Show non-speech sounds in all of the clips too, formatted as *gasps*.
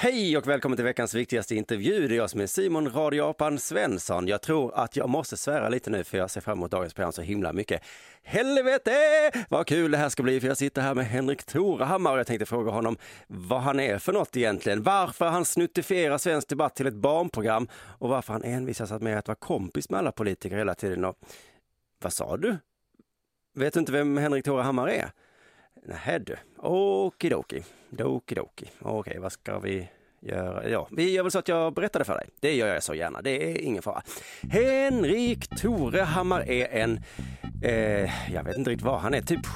Hej och välkommen till veckans viktigaste intervju. Det är jag som är Simon Radio Apan Svensson. Jag tror att jag måste svära lite nu för jag ser fram emot dagens program så himla mycket. Helvete vad kul det här ska bli för jag sitter här med Henrik Torehammar och jag tänkte fråga honom vad han är för något egentligen. Varför han snuttifierar svensk debatt till ett barnprogram och varför han envisas med att vara kompis med alla politiker hela tiden. Och, vad sa du? Vet du inte vem Henrik Torehammar är? Nähä du, okidoki, dokidoki. Okej, vad ska vi göra? Ja, vi gör väl så att jag berättar det för dig. Det gör jag så gärna, det är ingen fara. Henrik Torehammar är en, eh, jag vet inte riktigt vad han är, typ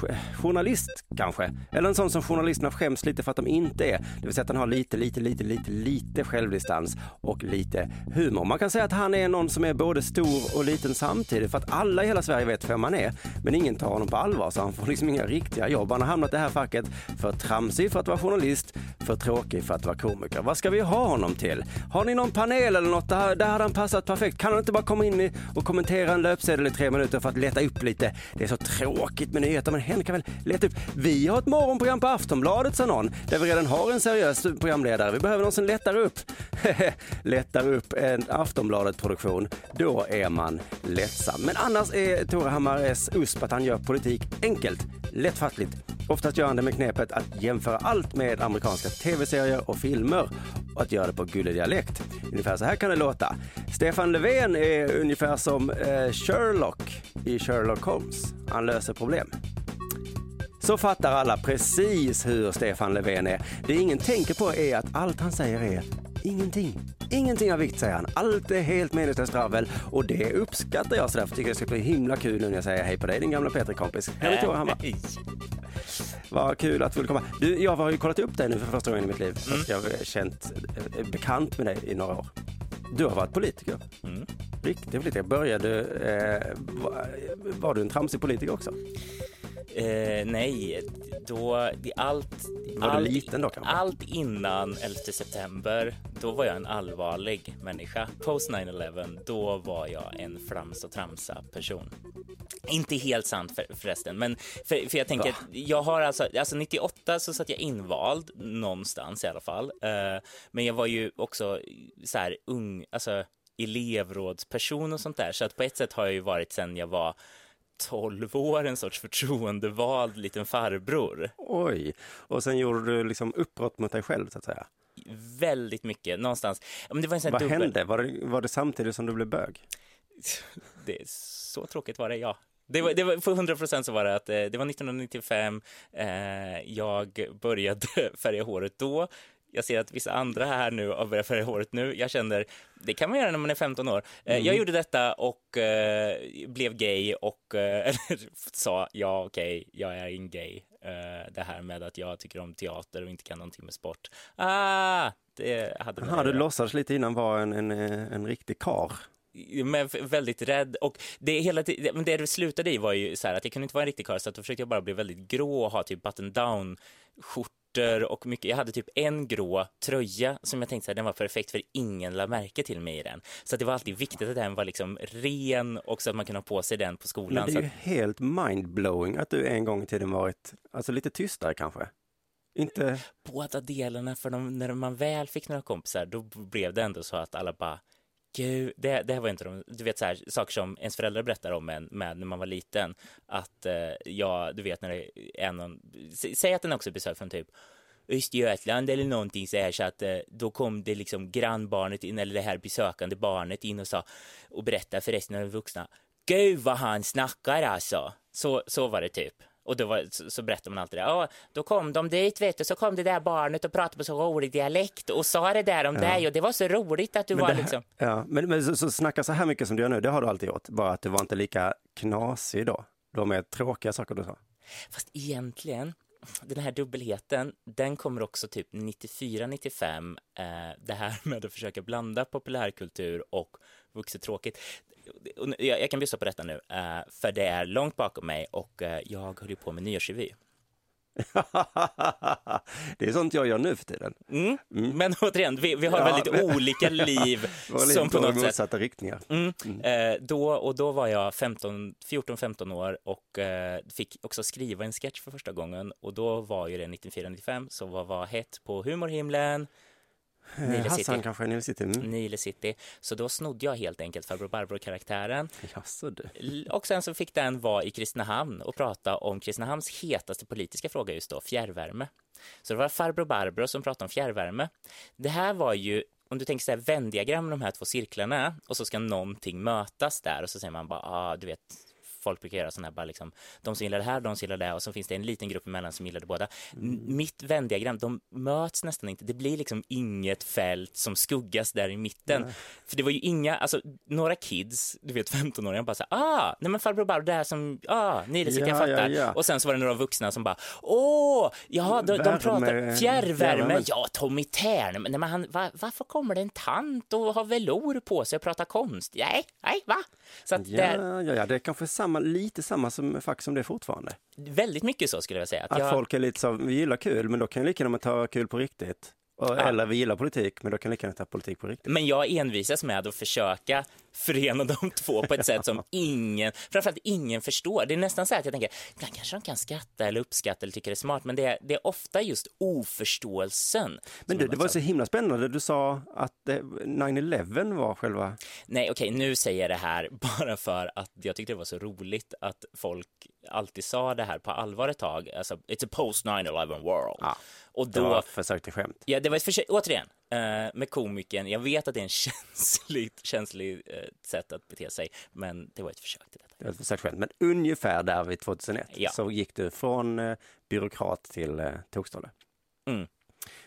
journalist kanske. Eller en sån som journalisterna skäms lite för att de inte är. Det vill säga att han har lite, lite, lite, lite, lite självdistans och lite humor. Man kan säga att han är någon som är både stor och liten samtidigt för att alla i hela Sverige vet vem han är. Men ingen tar honom på allvar så han får liksom inga riktiga jobb. Han har hamnat i det här facket för tramsig för att vara journalist, för tråkig för att vara komiker. Vad ska vi ha honom till? Har ni någon panel eller något? Där, där hade han passat perfekt. Kan han inte bara komma in och kommentera en löpsedel i tre minuter för att leta upp lite? Det är så tråkigt med nyheter, men Henrik kan väl leta upp. Vi har ett morgonprogram på Aftonbladet, sa någon, där vi redan har en seriös programledare. Vi behöver någon som lättar upp. *laughs* lättar upp en Aftonbladet-produktion. Då är man lättsam. Men annars är Tore Hammares USP att han gör politik enkelt, lättfattligt. Oftast gör han det med knepet att jämföra allt med amerikanska tv-serier och filmer att göra det på gullig dialekt. Ungefär så här kan det låta. Stefan Löfven är ungefär som eh, Sherlock i Sherlock Holmes. Han löser problem. Så fattar alla precis hur Stefan Löfven är. Det ingen tänker på är att allt han säger är ingenting. Ingenting av vikt säger han. Allt är helt meningslöst dravel och det uppskattar jag så därför tycker jag det ska bli himla kul nu när jag säger hej på dig din gamla Petri-kompis. Henrik Torehammar. Vad kul att du vill komma. Du, jag har ju kollat upp dig nu för första gången i mitt liv. Mm. Jag har känt eh, bekant med dig i några år. Du har varit politiker. Mm. Riktig politiker. Började, eh, var, var du en tramsig politiker också? Eh, nej, då, allt, var allt, liten då, kanske? allt innan 11 september, då var jag en allvarlig människa. Post 9-11, då var jag en flams och tramsa person. Inte helt sant för, förresten, men för, för jag tänker jag har alltså, alltså 98 så satt jag invald någonstans i alla fall. Eh, men jag var ju också så här ung, alltså elevrådsperson och sånt där, så att på ett sätt har jag ju varit sen jag var 12 år en sorts förtroendevald liten farbror. Oj, och sen gjorde du liksom uppbrott mot dig själv så att säga? Väldigt mycket, någonstans. Men det var en sån Vad dubbel... hände? Var det, var det samtidigt som du blev bög? *laughs* Det är så tråkigt var det, ja. Det var, det var, för 100 procent så var det att eh, det var 1995, eh, jag började *laughs* färga håret då, jag ser att vissa andra här nu har börjat färga håret nu. Jag känner, det kan man göra när man är 15 år. Eh, Mm. Jag gjorde detta och eh, blev gay och eh, *laughs* sa ja, okej, jag är en gay. Eh, det här med att jag tycker om teater och inte kan någonting med sport. Ah, det hade det du låtsades lite innan vara en, en, eh, en riktig kar. men väldigt rädd och det hela men det det slutade i var ju så här att jag kunde inte vara en riktig karl så att då försökte jag bara bli väldigt grå och ha typ button down skjorta skjortor och mycket. Jag hade typ en grå tröja som jag tänkte att den var perfekt för ingen la märke till mig i den. Så det var alltid viktigt att den var liksom ren och så att man kunde ha på sig den på skolan. Men det är ju att, helt mindblowing att du en gång i tiden varit, alltså lite tystare kanske. Inte, båda delarna, för de, när man väl fick några kompisar, då blev det ändå så att alla bara Gud, det, det här var inte de, du vet så här, saker som ens föräldrar berättar om en med när man var liten. Att eh, ja, du vet när det är någon, sä- säg att den också är besökt från typ Östergötland eller någonting så här så att eh, då kom det liksom grannbarnet in eller det här besökande barnet in och sa och berättade för resten av de vuxna. Gud vad han snackar alltså. Så, så var det typ. Och då var, så, så berättade man alltid det. Ja, då kom de dit vet du, så kom det där barnet och pratade på så rolig dialekt och sa det där om dig och det var så roligt att du var det, liksom. ja, men, men så, så snacka så här mycket som du gör nu, det har du alltid gjort. Bara att du var inte lika knasig då. Det var mer tråkiga saker du sa. Fast egentligen, den här dubbelheten, den kommer också typ 94-95. Eh, det här *laughs* med att försöka blanda populärkultur och vuxet tråkigt. Jag, jag kan bjussa på detta nu, eh, för det är långt bakom mig och eh, jag höll ju på med nyårsrevy. *laughs* det är sånt jag gör nu för tiden. Mm. Men återigen, vi, vi har Ja, väldigt men- olika *laughs* liv som på något motsatta riktningar. Mm. Eh, då, och då var jag 15 14-15 år och eh, fick också skriva en sketch för första gången och då var ju det 94-95 så vad var hett på humorhimlen? Nile Eh, Hassan City. kanske, Nile City. Mm. Nile City. Så då snodde jag helt enkelt farbror Barbro-karaktären. Jaså du. Och sen så fick den vara i Kristinehamn och prata om Kristinehamns hetaste politiska fråga just då, fjärrvärme. Så det var farbror Barbro som pratade om fjärrvärme. Det här var ju, om du tänker så här vändiagram med de här två cirklarna och så ska någonting mötas där och så säger man bara, ah, du vet, folk brukar göra sådana här bara liksom, de som gillar det här, de som gillar det och så finns det en liten grupp emellan som gillar det båda. N- Mitt vändiagram, de möts nästan inte. Det blir liksom inget fält som skuggas där i mitten. För det var ju inga, alltså några kids, du vet 15-åringar bara så här, ah, nej men farbror Barbro, det här som, ah, Nile City, jag Ja, fattar. ja, ja. Och sen så var det några vuxna som bara, åh, ja, de, de pratar fjärrvärme, ja, Tommy Tern, men nej, men han, va, varför kommer det en tant och har velour på sig och pratar konst? Nej, nej, va? Så att det är Ja, ja, ja, det är kanske samma, lite samma som, faktiskt som det är fortfarande. väldigt mycket så skulle jag säga. Att Att jag, folk är lite så, vi gillar kul, men då kan ju lika gärna ta kul på riktigt. Eller vi gillar politik, men då kan lika gärna ta politik på riktigt. Men jag envisas med att försöka förena de *laughs* två på ett sätt som ingen, framförallt ingen förstår. Det är nästan så att jag tänker, ibland kanske de kan skratta eller uppskatta eller tycka det är smart, men det är, det är ofta just oförståelsen. Men du, det var så- himla spännande, du sa att det- 9-11 var själva... Nej, okej, nu säger jag det här *laughs* bara för att jag tyckte det var så roligt att folk alltid sa det här på allvar ett tag. Alltså, it's a post 9-11 world. Ja, och Det då, var försök till skämt. ja, det var ett försök, återigen, eh, med komikern. Jag vet att det är en *laughs* känsligt, känslig eh, sätt att bete sig, men det var ett försök till detta. Det var ett försök skämt. Men ungefär där vid 2001 Ja. så gick du från eh, byråkrat till eh, tokstolle. Mm.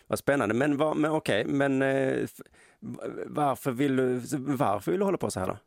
Vad spännande, men, vad- men okej, men eh, varför vill du, varför vill du hålla på så här då?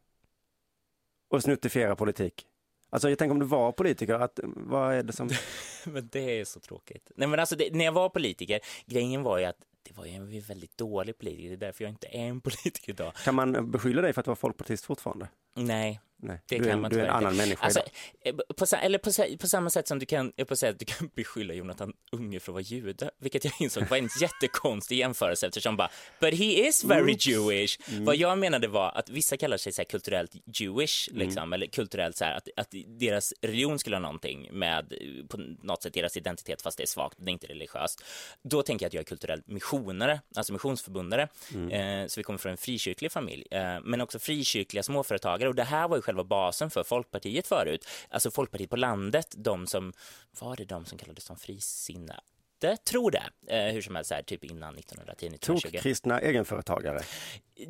Och snuttifiera politik? Alltså jag tänker om du var politiker, att, vad är det som... *laughs* Men det är så tråkigt. Nej, men alltså, det, när jag var politiker, grejen var ju att det var ju en väldigt dålig politiker. Det är därför jag inte är en *laughs* politiker idag. Kan man beskylla dig för att vara folkpartist fortfarande? Nej, Nej, det du är, kan man du är en annan människa Alltså, eh, på, eller på, på samma sätt som du kan, jag på säga att du kan *laughs* beskylla Jonathan Unge för att vara jude, vilket jag insåg var en *laughs* jättekonstig jämförelse eftersom bara, but he is very Jewish. Mm. Vad jag menade var att vissa kallar sig så kulturellt Jewish, Mm. liksom, eller kulturellt så här, att, att deras religion skulle ha någonting med, på något sätt, deras identitet, fast det är svagt, det är inte religiöst. Då tänker jag att jag är kulturell missionare, alltså missionsförbundare, Mm. eh, så vi kommer från en frikyrklig familj, eh, men också frikyrkliga småföretagare, och det här var ju själva basen för Folkpartiet förut, alltså Folkpartiet på landet, de som, var det de som kallades som frisinnade? Tror det, eh, hur som helst, här, typ innan 1910, 1920. Tok-kristna egenföretagare.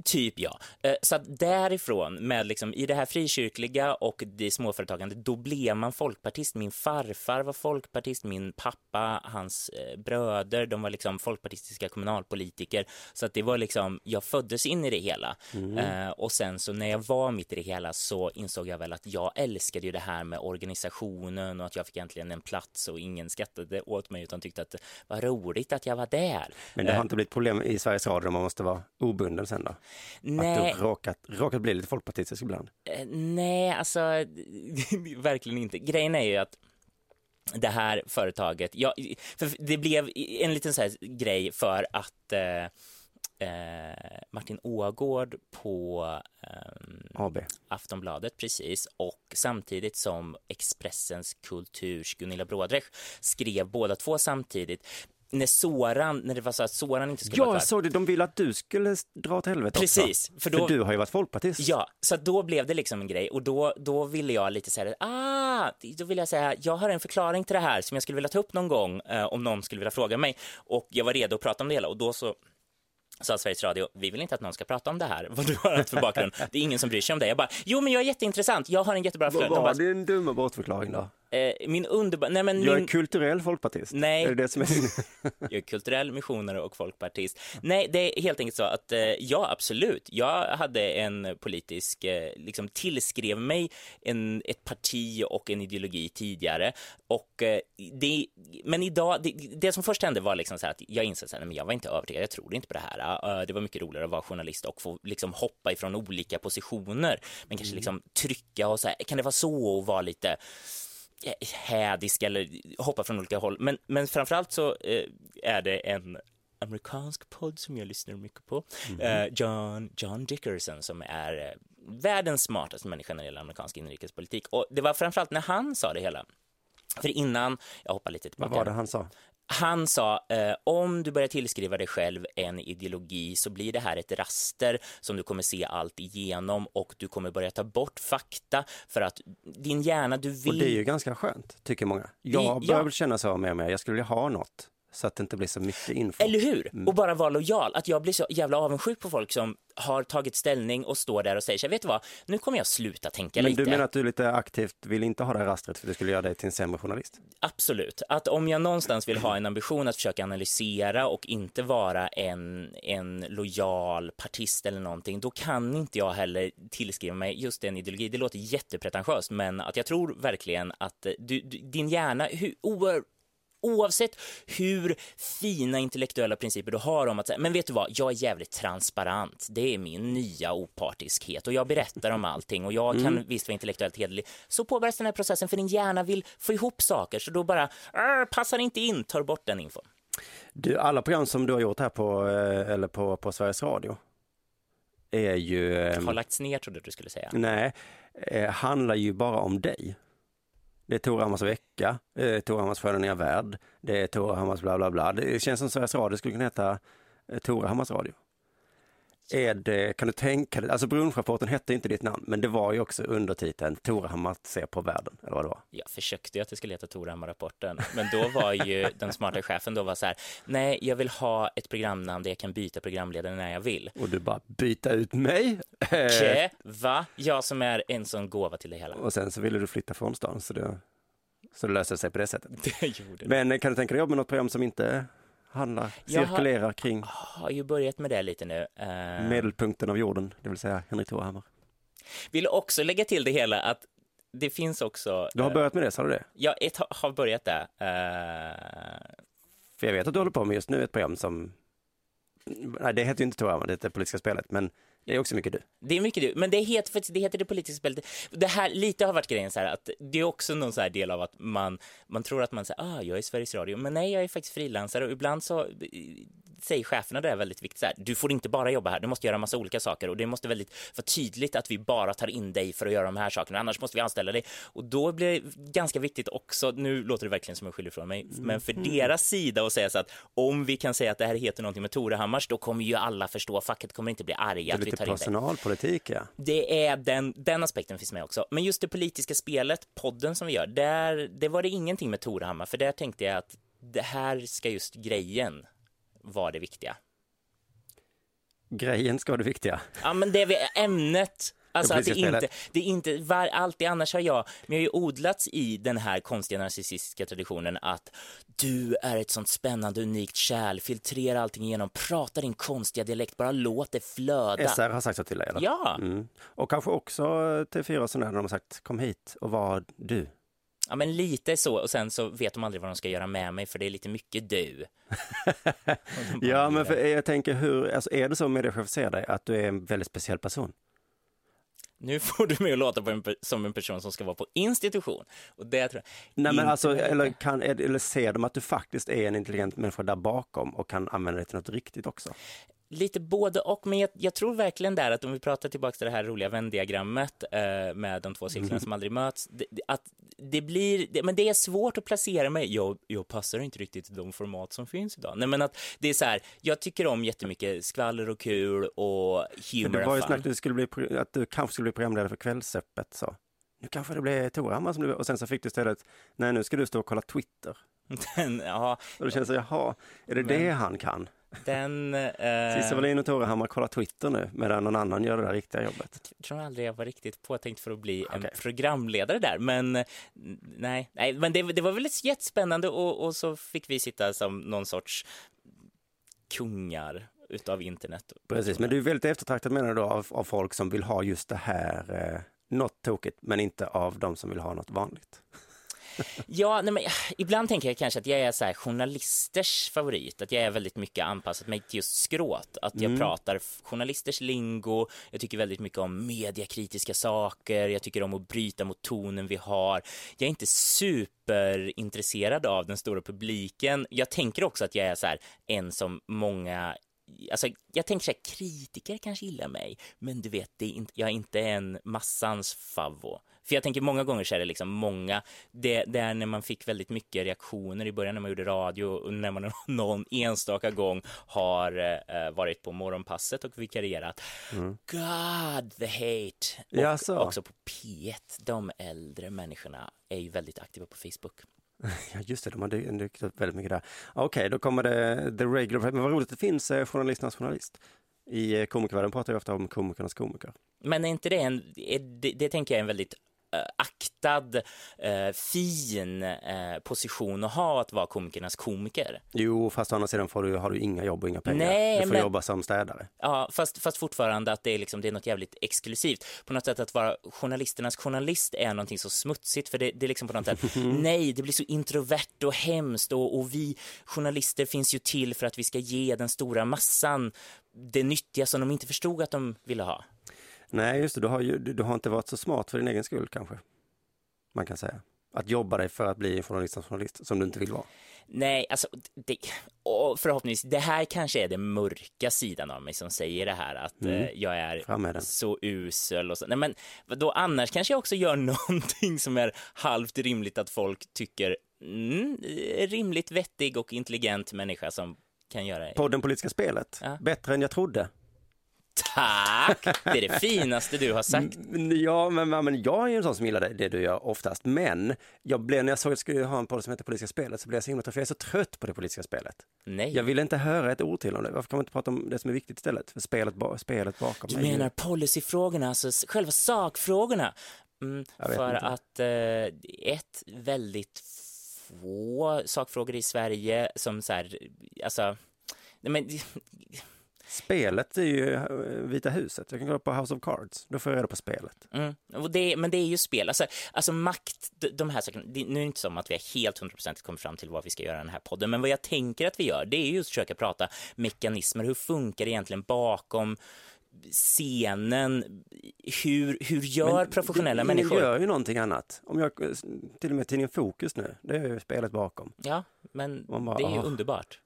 Typ ja. Eh, Så att därifrån, med liksom, i det här frikyrkliga och det småföretagande, då blev man folkpartist. Min farfar var folkpartist, min pappa, hans eh, bröder, de var liksom folkpartistiska kommunalpolitiker. Så att det var liksom, jag föddes in i det hela. Eh, och sen så när jag var mitt i det hela så insåg jag väl att jag älskade ju det här med organisationen och att jag fick äntligen en plats och ingen skattade åt mig utan tyckte att det var roligt att jag var där. Men det har inte blivit problem i Sveriges Radio om man måste vara obunden sen då? Nej. Att du råkat, råkat bli lite folkpartistisk ibland? Eh, Nej, alltså *laughs* verkligen inte. Grejen är ju att det här företaget, ja, för det blev en liten så här grej för att eh, eh, Martin Ågård på ehm, AB. Aftonbladet precis och samtidigt som Expressens kulturs Gunilla Brådräch skrev båda två samtidigt när Soran, när det var så att Soran inte skulle Ja, vara jag kvar. såg det. De ville att du skulle dra åt helvete också. Precis, för För, då- du har ju varit folkpartist. Ja, så då blev det liksom en grej och då, då ville jag lite säga, ah, då vill jag säga, jag har en förklaring till det här som jag skulle vilja ta upp någon gång eh, om någon skulle vilja fråga mig och jag var redo att prata om det hela och då så sa Sveriges Radio, vi vill inte att någon ska prata om det här, *laughs* vad du har haft för bakgrund. Det är ingen som bryr sig om det. Jag bara, jo men jag är jätteintressant, jag har en jättebra Vad förklaring. De var din dumma bortförklaring då? Eh, min underbara, nej men Jag min... är kulturell folkpartist. Nej. Är det det som är. *laughs* Jag är kulturell missionare och folkpartist. Nej, det är helt enkelt så att eh, ja, absolut. Jag hade en politisk, eh, liksom tillskrev mig en, ett parti och en ideologi tidigare. Och eh, det, men idag, det, det som först hände var liksom så att jag insåg att jag var inte övertygad, jag trodde inte på det här. Eh, det var mycket roligare att vara journalist och få liksom hoppa ifrån olika positioner, men kanske liksom trycka och så här, kan det vara så och vara lite hädisk eller hoppa från olika håll. Men, men framförallt så eh, är det en amerikansk podd som jag lyssnar mycket på. Eh, John, John Dickerson som är eh, världens smartaste människa när det gäller amerikansk inrikespolitik. Och det var framförallt när han sa det hela. För innan, jag hoppar lite Vad tillbaka. var det han sa? Han sa, eh, om du börjar tillskriva dig själv en ideologi så blir det här ett raster som du kommer se allt igenom och du kommer börja ta bort fakta för att din hjärna, du vill... Och det är ju ganska skönt, tycker många. Jag Ja. börjar väl känna så med mig. Jag skulle vilja ha något så att det inte blir så mycket info. Eller hur? Mm. Och bara vara lojal. Att jag blir så jävla avundsjuk på folk som har tagit ställning och står där och säger här, vet du vad, nu kommer jag sluta tänka Men lite. du menar att du lite aktivt vill inte ha det här rastret för det skulle göra dig till en sämre journalist? Absolut. Att om jag någonstans vill ha en ambition att försöka analysera och inte vara en, en lojal partist eller någonting, då kan inte jag heller tillskriva mig just den ideologi. Det låter jättepretentiöst, men att jag tror verkligen att du, du, din hjärna, hur, oer, Oavsett hur fina intellektuella principer du har om att säga, men vet du vad, jag är jävligt transparent. Det är min nya opartiskhet och jag berättar om allting och jag kan visst vara intellektuellt hederlig. Så påbörjas den här processen för din hjärna vill få ihop saker så då bara "Arr, passar inte in, tar bort den infon. Du, alla program som du har gjort här på, eh, eller på, på Sveriges Radio är ju... Har lagts ner trodde du skulle säga. Nej, eh, handlar ju bara om dig. Det är Tora Hammars vecka, eh, det är Hammars sköna nya värld, det är Tora Hammars bla bla bla. Det känns som Sveriges Radio skulle kunna heta eh, Hammars radio. Är det, kan du tänka dig, alltså brunschrapporten hette inte ditt namn, men det var ju också undertiteln Tora Hammar ser på världen, eller vad det var. Jag försökte ju att det skulle heta Torhammar-rapporten, men då var ju *laughs* den smarta chefen då var så här, nej, jag vill ha ett programnamn där jag kan byta programledare när jag vill. Och du bara byta ut mig. Eh, Tje, va? Jag som är en sån gåva till det hela. Och sen så ville du flytta från stan, så det, så det löste sig på det sättet. *laughs* Det gjorde det. Men eh, kan du tänka dig jobba med något program som inte handlar, Jag har- cirkulerar kring har ju börjat med det lite nu. Uh, medelpunkten av jorden, det vill säga Henrik Torehammar. Vill också lägga till det hela att det finns också... Du har eh, börjat med det, sa du det? Ja, ett har- har börjat det. Eh, För jag vet att du håller på med just nu ett program som, nej det heter ju inte Torehammar, det heter Politiska spelet, men det är också mycket du. Det är mycket du, men det heter, faktiskt- det heter det politiska spelet. Det här, lite har varit grejen så här att det är också någon så här del av att man, man tror att man säger, ah, jag är Sveriges Radio, men nej, jag är faktiskt frilansare och ibland så eh, säger cheferna det är väldigt viktigt så här, du får inte bara jobba här, du måste göra massa olika saker. Och det måste väldigt vara tydligt att vi bara tar in dig för att göra de här sakerna, annars måste vi anställa dig. Och då blir det ganska viktigt också, nu låter det verkligen som jag skyller ifrån mig, men för deras sida att säga så att om vi kan säga att det här heter någonting med Torehammars, då kommer ju alla förstå, facket kommer inte bli arga Tar in dig. personalpolitik, ja. Det är den, den aspekten finns med också. Men just det politiska spelet, podden som vi gör, där, det var det ingenting med Torhammar, för där tänkte jag att det här ska just grejen vara det viktiga. Grejen ska vara det viktiga. Ja, men det är ämnet. Alltså att det inte, det är inte, var, allt det annars har jag, men jag har ju odlats i den här konstiga narcissistiska traditionen att du är ett sånt spännande, unikt kärl, filtrera allting igenom, prata din konstiga dialekt, bara låt det flöda. SR har sagt så till dig, eller? Ja, Mm. Och kanske också TV4 och sådär, de har sagt kom hit och var du. Ja, men lite så. Och sen så vet de aldrig vad de ska göra med mig, för det är lite mycket du. *laughs* Ja, men för jag tänker hur, alltså är det så mediechefer ser dig, att du är en väldigt speciell person? Nu får du mig att låta på en, som en person som ska vara på institution. Och det tror jag Nej, men alltså, eller, kan, eller ser de att du faktiskt är en intelligent människa där bakom och kan använda det till något riktigt också? Lite både och, men jag, jag tror verkligen där att om vi pratar tillbaka till det här roliga vändiagrammet eh, med de två cirklarna som aldrig möts, det, att det blir, det, men det är svårt att placera mig. Jag, jag passar inte riktigt i de format som finns idag. Nej, men att det är så här, jag tycker om jättemycket skvaller och kul och För humor det var ju snack du, skulle bli, att du kanske skulle bli programledare för Kvällsöppet. Så. Nu kanske det blir Torhammar som du och sen så fick du istället, nej nu ska du stå och kolla Twitter. *laughs* Den, ja, Och då känns det, jaha, är det det han kan? Den... Eh, Cissi Wallin och Torhammar kollar Twitter nu medan någon annan gör det där riktiga jobbet. jag tror aldrig jag var riktigt påtänkt för att bli en Okej. programledare där, men nej, nej men det, det var väl jättespännande och, och så fick vi sitta som någon sorts kungar utav internet. Precis, men du är väldigt eftertraktad menar du av, av folk som vill ha just det här, eh, något tokigt, men inte av de som vill ha något vanligt. Ja, nej, men, ibland tänker jag kanske att jag är så här journalisters favorit, att jag är väldigt mycket anpassat mig till just skråt, att jag pratar f- journalisters lingo, jag tycker väldigt mycket om mediakritiska saker, jag tycker om att bryta mot tonen vi har. Jag är inte superintresserad av den stora publiken. Jag tänker också att jag är så här en som många Alltså, jag tänker så här, kritiker kanske gillar mig, men du vet, det är inte, jag är inte en massans favvo. För jag tänker många gånger så är det liksom många, det, det är när man fick väldigt mycket reaktioner i början när man gjorde radio och när man *laughs* någon enstaka gång har eh, varit på morgonpasset och vikarierat. God, the hate! Och Jaså? också på P1, de äldre människorna är ju väldigt aktiva på Facebook. *laughs* Ja, just det, de har dykt upp väldigt mycket där. Okej, då kommer det the regular, men vad roligt det finns eh, journalisternas journalist. I eh, komikervärlden pratar vi ofta om komikernas komiker. Men är inte det en, är det, det tänker jag är en väldigt aktad, eh, fin eh, position att ha att vara komikernas komiker. Jo, fast å andra sidan får du, har du inga jobb och inga pengar. Nej, du får men- jobba som städare. Ja, fast, fast fortfarande att det är, liksom, det är något jävligt exklusivt. På något sätt att vara journalisternas journalist är någonting så smutsigt för det, det är liksom på något sätt, *laughs* nej, det blir så introvert och hemskt och, och vi journalister finns ju till för att vi ska ge den stora massan det nyttiga som de inte förstod att de ville ha. Nej, just det, du har, ju, du, du har inte varit så smart för din egen skull kanske. Man kan säga. Att jobba dig för att bli en journalistens journalist som du inte vill vara. Nej, alltså, det, och förhoppningsvis, det här kanske är den mörka sidan av mig som säger det här, att eh, jag är så usel och så. Nej, men då annars kanske jag också gör *laughs* någonting som är halvt rimligt att folk tycker, mm, rimligt vettig och intelligent människa som kan göra. Podden Politiska spelet, Ja. bättre än jag trodde. Tack! Det är det finaste du har sagt. Ja, men, men- jag är ju en sån som gillar det, det du gör oftast. Men jag blev, när jag såg att jag skulle ha en podd som heter Politiska spelet så blev jag så himla trött, för jag är så trött på det politiska spelet. Nej. Jag vill inte höra ett ord till om det. Varför kan man inte prata om det som är viktigt istället? För spelet, ba, spelet bakom Du ju- menar policyfrågorna, alltså själva sakfrågorna? Mm, för inte. att eh, ett väldigt få sakfrågor i Sverige som så här, alltså, nej men, *laughs* Spelet är ju eh, Vita huset. Jag kan gå på House of Cards. Då får jag reda på spelet. mm, det, men det är ju spel, alltså, alltså makt, de, här sakerna, det, nu är det inte som att vi har helt hundraprocentigt kommit fram till vad vi ska göra i den här podden, men vad jag tänker att vi gör, det är just försöka prata mekanismer, hur funkar det egentligen bakom scenen, hur, hur gör Men professionella ingen människor? gör ju någonting annat. Om jag, till och med tidningen Fokus nu, det är ju spelet bakom. Ja, men bara, det är ju underbart.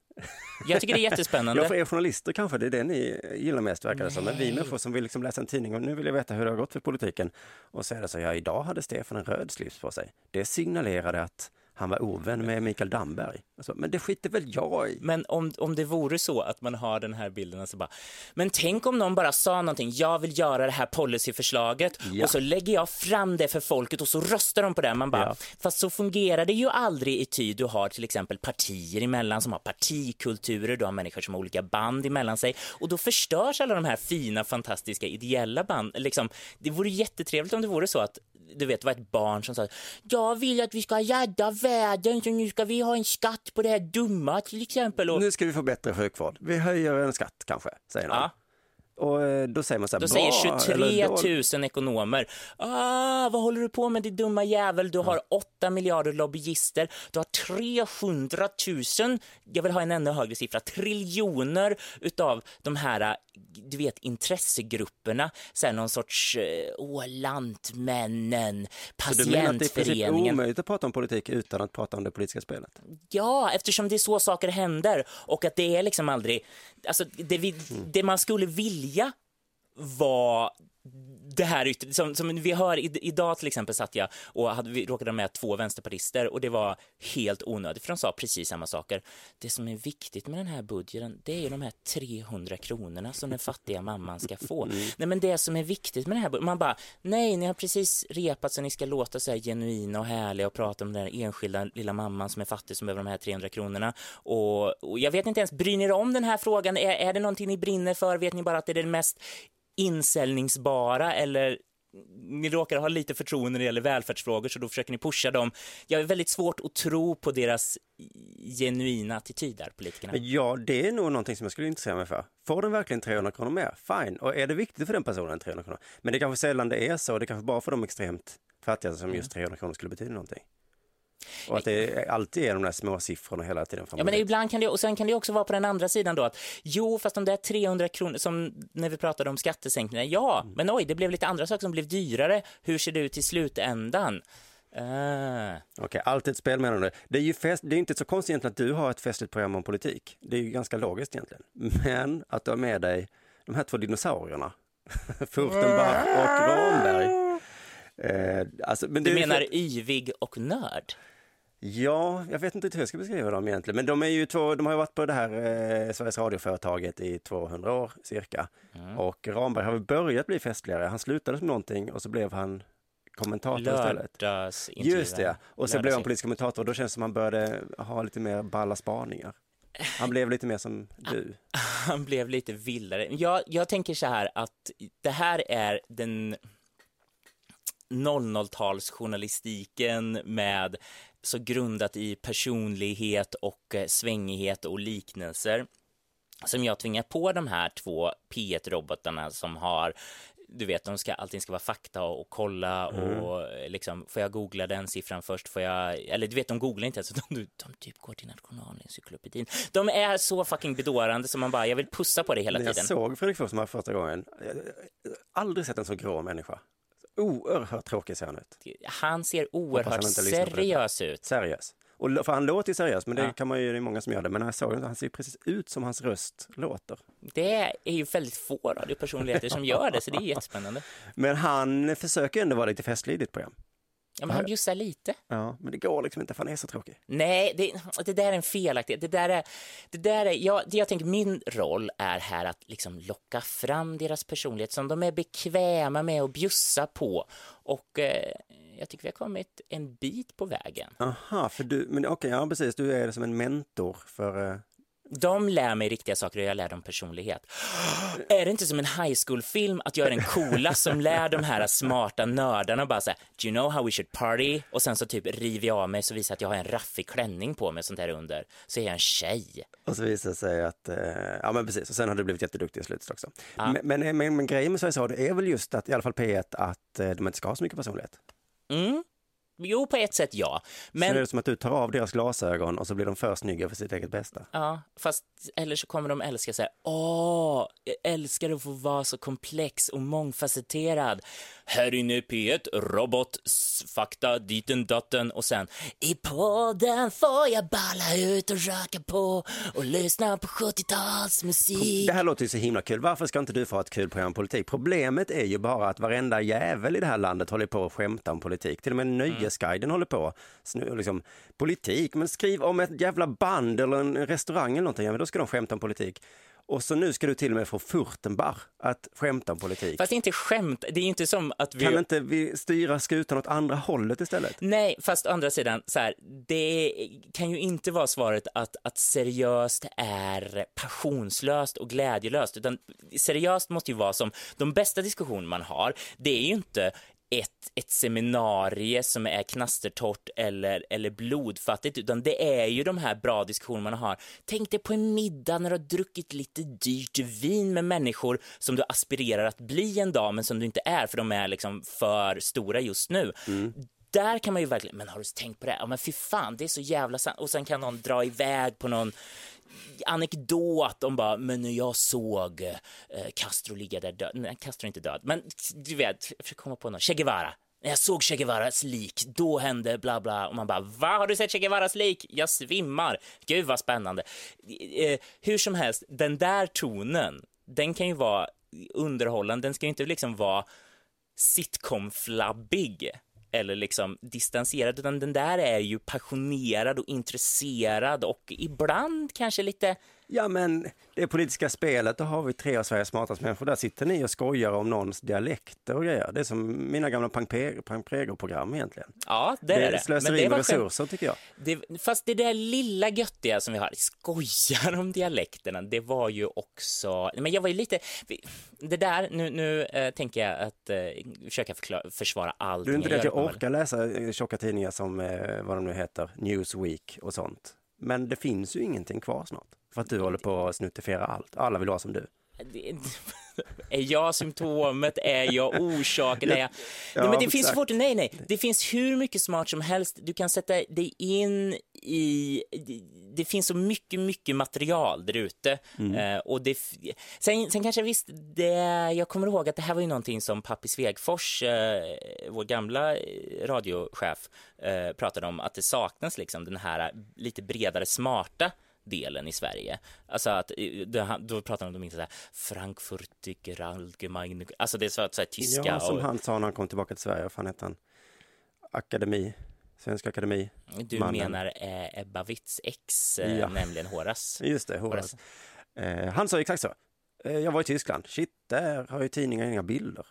Jag tycker det är jättespännande. Ja, för er journalister kanske, det är det ni gillar mest verkar det som. Men vi människor som vill liksom läsa en tidning och nu vill jag veta hur det har gått för politiken. Och så är det så, ja idag hade Stefan en röd slips på sig. Det signalerade att han var ovän med Mikael Damberg. Alltså, men det skiter väl jag i. Men om, om det vore så att man har den här bilden, alltså bara, men tänk om någon bara sa någonting, jag vill göra det här policyförslaget Ja. och så lägger jag fram det för folket och så röstar de på det. Man bara, Ja. fast så fungerar det ju aldrig i tid. Du har till exempel partier emellan som har partikulturer, du har människor som har olika band emellan sig och då förstörs alla de här fina, fantastiska, ideella band. Liksom, det vore jättetrevligt om det vore så att du vet, det var ett barn som sa jag vill att vi ska rädda världen så nu ska vi ha en skatt på det här dumma till exempel. Och, Nu ska vi få bättre sjukvård. Vi höjer en skatt kanske, säger någon. Ja. Och eh, då säger man så här, Då bra, säger eller 23 dåligt. 000 ekonomer, ah, vad håller du på med din dumma jävel? Du har 8 miljarder lobbyister, du har 300 000, jag vill ha en ännu högre siffra, triljoner utav de här du vet intressegrupperna, så här, någon sorts, eh, åh, lantmännen, Så du menar att det är patientföreningen. omöjligt att prata om politik utan att prata om det politiska spelet? Ja, eftersom det är så saker händer och att det är liksom aldrig, alltså det, vi, det man skulle vilja var det här ytter, som, som vi hör i, idag till exempel satt jag och hade, vi råkade med två vänsterpartister och det var helt onödigt för de sa precis samma saker. Det som är viktigt med den här budgeten det är ju de här 300 kronorna som den fattiga mamman ska få. Nej men det som är viktigt med den här budgeten, man bara nej ni har precis repat så ni ska låta så här genuina och härliga och prata om den enskilda lilla mamman som är fattig som behöver de här 300 kronorna och, och jag vet inte ens, bryr ni er om den här frågan? Är, är det någonting ni brinner för? Vet ni bara att det är det mest insäljningsbara eller ni råkar ha lite förtroende när det gäller välfärdsfrågor så då försöker ni pusha dem. Jag är väldigt svårt att tro på deras genuina attityd där, politikerna. Ja, det är nog någonting som jag skulle intressera mig för. Får den verkligen 300 kronor mer? Fine. Och är det viktigt för den personen 300 kronor? Men det kanske sällan det är så. Det kanske bara för de extremt fattiga som just 300 kronor skulle betyda någonting. Och att det alltid är de där små siffrorna hela tiden. Ja, men ibland kan det, och sen kan det också vara på den andra sidan då att jo, fast de där 300 kronor som när vi pratade om skattesänkningar, ja, Mm. men oj, det blev lite andra saker som blev dyrare. Hur ser det ut i slutändan? Uh, Okej, allt är ett spel menar du. Det är ju fest, det är inte så konstigt egentligen att du har ett festligt program om politik. Det är ju ganska logiskt egentligen. Men att du har med dig de här två dinosaurierna, *laughs* Furtenbach och Ramberg. *laughs* Eh, alltså, men det du ju menar yvig och nörd? Ja, jag vet inte hur jag ska beskriva dem egentligen, men de är ju två, de har ju varit på det här eh, Sveriges Radio-företaget i 200 år cirka. Och Ramberg har väl börjat bli festligare. Han slutade som någonting och så blev han kommentator istället. Just det, och sen blev han politisk kommentator och då känns det som han började ha lite mer balla spaningar. Han blev lite mer som *laughs* du. han blev lite vildare. Jag, jag tänker så här att det här är den 00-talsjournalistiken med så grundat i personlighet och eh, svängighet och liknelser som jag tvingar på de här två P1-robotarna som har du vet, de ska, allting ska vara fakta och, kolla och eh, liksom, får jag googla den siffran först? Får jag, eller du vet, de googlar inte ens, de, de, de typ går till Nationalencyklopedin. De är så fucking bedårande som man bara, jag vill pussa på det hela När jag tiden. såg Fredrik Forsman första gången, jag har aldrig sett en så grå människa. Oerhört tråkig ser han ut. Han ser han oerhört detta. seriös ut. Seriös. Och, för han låter ju seriös, men det Ja. kan man ju, det är många som gör det. Men jag såg han ser precis ut som hans röst låter. Det är ju väldigt få radiopersonligheter som gör det, så det är jättespännande. *laughs* Men han försöker ändå vara lite festlig i ditt program. Ja, men han bjussar lite. Ja, men det går liksom inte för han är så tråkig. Nej, det, det där är en felaktighet. Det där är, det där är, jag, jag tänker min roll är här att liksom locka fram deras personlighet som de är bekväma med att bjussa på. Och eh, jag tycker vi har kommit en bit på vägen. Aha, för du, men okej, ja precis, du är som en mentor för... eh, De lär mig riktiga saker och jag lär dem personlighet. *gasps* Är det inte som en high school-film att jag är den coola som lär de här smarta nördarna bara säga Do you know how we should party? Och sen så typ river jag av mig så visar att jag har en raffig klänning på mig sånt här under. Så är jag en tjej. Och så visar det sig att, eh, ja men precis, och sen har du blivit jätteduktig i slutet också. Men, men, men, men grejen med Sveriges Radio är väl just att, i alla fall P1, att eh, de inte ska ha så mycket personlighet. Mm. Jo, på ett sätt ja. Men... Så är det som att du tar av deras glasögon och så blir de för snygga för sitt eget bästa. ja, fast eller så kommer de älska så här, åh, jag älskar att få vara så komplex och mångfacetterad. Här inne i P1, robot, fakta, diten datten och sen i podden får jag balla ut och röka på och lyssna på 70-talsmusik. Det här låter ju så himla kul. Varför ska inte du få ha ett kul program om politik? Problemet är ju bara att varenda jävel i det här landet håller på att skämta om politik. Till och med Nöjesguiden håller på. Snu, liksom, politik, men skriv om ett jävla band eller en restaurang eller någonting. Ja, men då ska de skämta om politik. Och så nu ska du till och med få Furtenbach att skämta om politik. Fast inte skämt, det är inte som att vi... Kan inte vi styra skutan åt andra hållet istället? Nej, fast å andra sidan, så här, det kan ju inte vara svaret att, att seriöst är passionslöst och glädjelöst, utan seriöst måste ju vara som de bästa diskussioner man har, det är ju inte ett, ett seminarie som är knastertorrt eller, eller blodfattigt, utan det är ju de här bra diskussionerna man har. Tänk dig på en middag när du har druckit lite dyrt vin med människor som du aspirerar att bli en dag, men som du inte är, för de är liksom för stora just nu där kan man ju verkligen, men har du tänkt på det? Ja men fy fan, det är så jävla sant. Och sen kan någon dra iväg på någon anekdot om bara, men när jag såg eh, Castro ligga där död, nej Castro är inte död, men du vet, jag försöker komma på något, Che Guevara, när jag såg Che Guevaras lik, då hände bla bla och man bara, va har du sett Che Guevaras lik? Jag svimmar. Gud vad spännande. Eh, hur som helst, den där tonen, den kan ju vara underhållande, den ska ju inte liksom vara sitcom-flabbig eller liksom distanserad, utan den där är ju passionerad och intresserad och ibland kanske lite Ja, men det politiska spelet, då har vi tre av Sveriges smartaste människor. Där sitter ni och skojar om någons dialekter och grejer. Det är som mina gamla Pang-Prego-program egentligen. Ja, det, Det är det. slöseri det med resurser tycker jag. Det, fast det där lilla göttiga som vi har, skojar om dialekterna, det var ju också, men jag var ju lite, det där, nu, nu eh, tänker jag att eh, försöka förklara, försvara allt. Du är inte det att jag orkar läsa eh, tjocka tidningar som, eh, vad de nu heter, Newsweek och sånt. Men det finns ju ingenting kvar snart. För att du håller på att snuttifiera allt. Alla vill vara som du. *laughs* Är jag symptomet? Är jag orsaken? Är jag... Ja, nej, men det finns fort, nej, nej, det finns hur mycket smart som helst. Du kan sätta dig in i, det finns så mycket, mycket material där ute. Mm. Eh, och det, sen, sen kanske visst, det, jag kommer ihåg att det här var ju någonting som Pappi Svegfors, eh, vår gamla eh, radiochef, pratade om, att det saknas liksom den här lite bredare smarta delen i Sverige. Alltså att, eh, då pratar de om inte så här Frankfurter Allgemeine, alltså det är så att så här, tyska Ja, som och han sa när han kom tillbaka till Sverige. Vad fan hette han? Akademi, Svenska Akademi. du mannen. menar eh, Ebba Witts ex, eh, Ja. nämligen Horace. *laughs* Just det, Horace. Eh, han sa exakt så. Eh, jag var i Tyskland. Shit, där har ju tidningen inga bilder.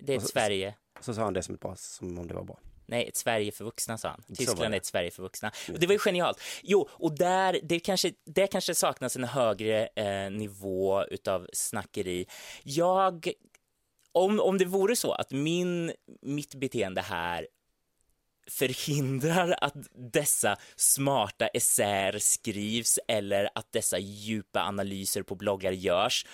Det är så- Sverige. Så sa han det som, ett bra, som om det var bra. Nej, ett Sverige för vuxna sa han. Tyskland är ett Sverige för vuxna. Och det var ju genialt. Jo, och där, det kanske, det kanske saknas en högre eh, nivå utav snackeri. Jag, om, om det vore så att min, mitt beteende här förhindrar att dessa smarta essäer skrivs eller att dessa djupa analyser på bloggar görs.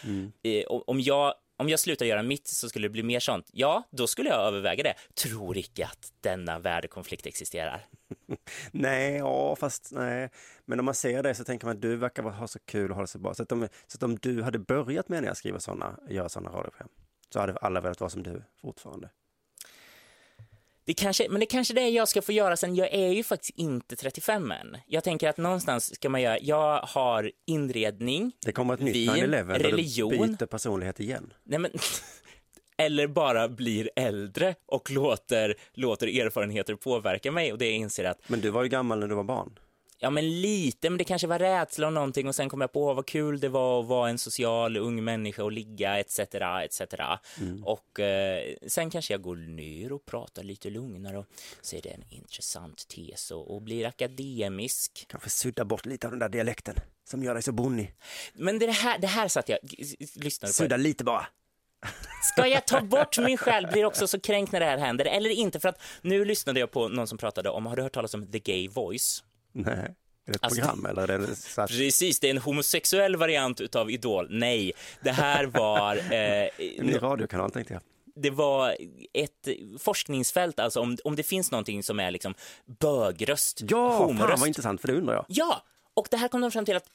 Eh, om- om jag om jag slutar göra mitt så skulle det bli mer sånt. Ja, då skulle jag överväga det. Tror icke att denna värdekonflikt existerar. *laughs* Nej, ja, fast nej. Men om man ser det så tänker man att du verkar ha så kul och ha det så bra. Så att om, så att om du hade börjat med att skriver sådana, göra sådana radioprogram, så hade alla velat vara som du fortfarande. Det kanske, men det kanske det är jag ska få göra sen. Jag är ju faktiskt inte 35 än. Jag tänker att någonstans ska man göra, jag har inredning, Det kommer ett nytt Vin, 9-11 där religion. du byter personlighet igen. nej men, *laughs* eller bara blir äldre och låter, låter erfarenheter påverka mig och det jag inser att Men du var ju gammal när du var barn. Ja, men lite, men det kanske var rädsla om någonting och sen kom jag på vad kul det var att vara en social ung människa och ligga etc. etc. Och eh, sen kanske jag går ner och pratar lite lugnare och det är en intressant tes och, och blir akademisk. Kanske sudda bort lite av den där dialekten som gör dig så bonnig. Men det här, det här satt jag, lyssnade på. Sudda lite bara. Ska jag ta *laughs* bort min själ? Blir också så kränkt när det här händer eller inte? För att nu lyssnade jag på någon som pratade om, har du hört talas om The Gay Voice? *laughs* Nej. Är det ett Alltså- program eller är det så att, Precis, det är en homosexuell variant utav Idol. Nej, det här var... *laughs* Eh, en ny radiokanal tänkte jag. det var ett forskningsfält, alltså om, om det finns någonting som är liksom bögröst, Ja, fan homoröst. vad intressant för det undrar jag. Ja, och det här kom de fram till att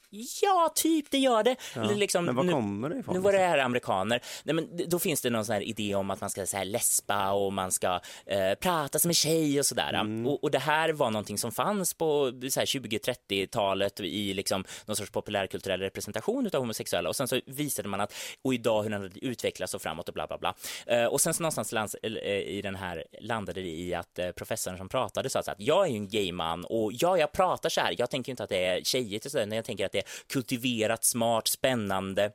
ja, typ det gör det. Eller liksom, Men var nu, kommer det ifrån? Nu var det här amerikaner. Nej, men då finns det någon sån här idé om att man ska så här, läspa och man ska eh, prata som en tjej och sådär. Mm. Och, och det här var någonting som fanns på så här 20-30-talet i liksom någon sorts populärkulturell representation av homosexuella. Och sen så visade man att, och idag hur den hade utvecklats och framåt och bla bla bla. Eh, och sen så någonstans lands, eh, i den här landade det i att eh, professorn som pratade sa så att jag är ju en gay man och ja, jag pratar så här. Jag tänker inte att det är tjejigt och sådär, när jag tänker att det är kultiverat, smart, spännande.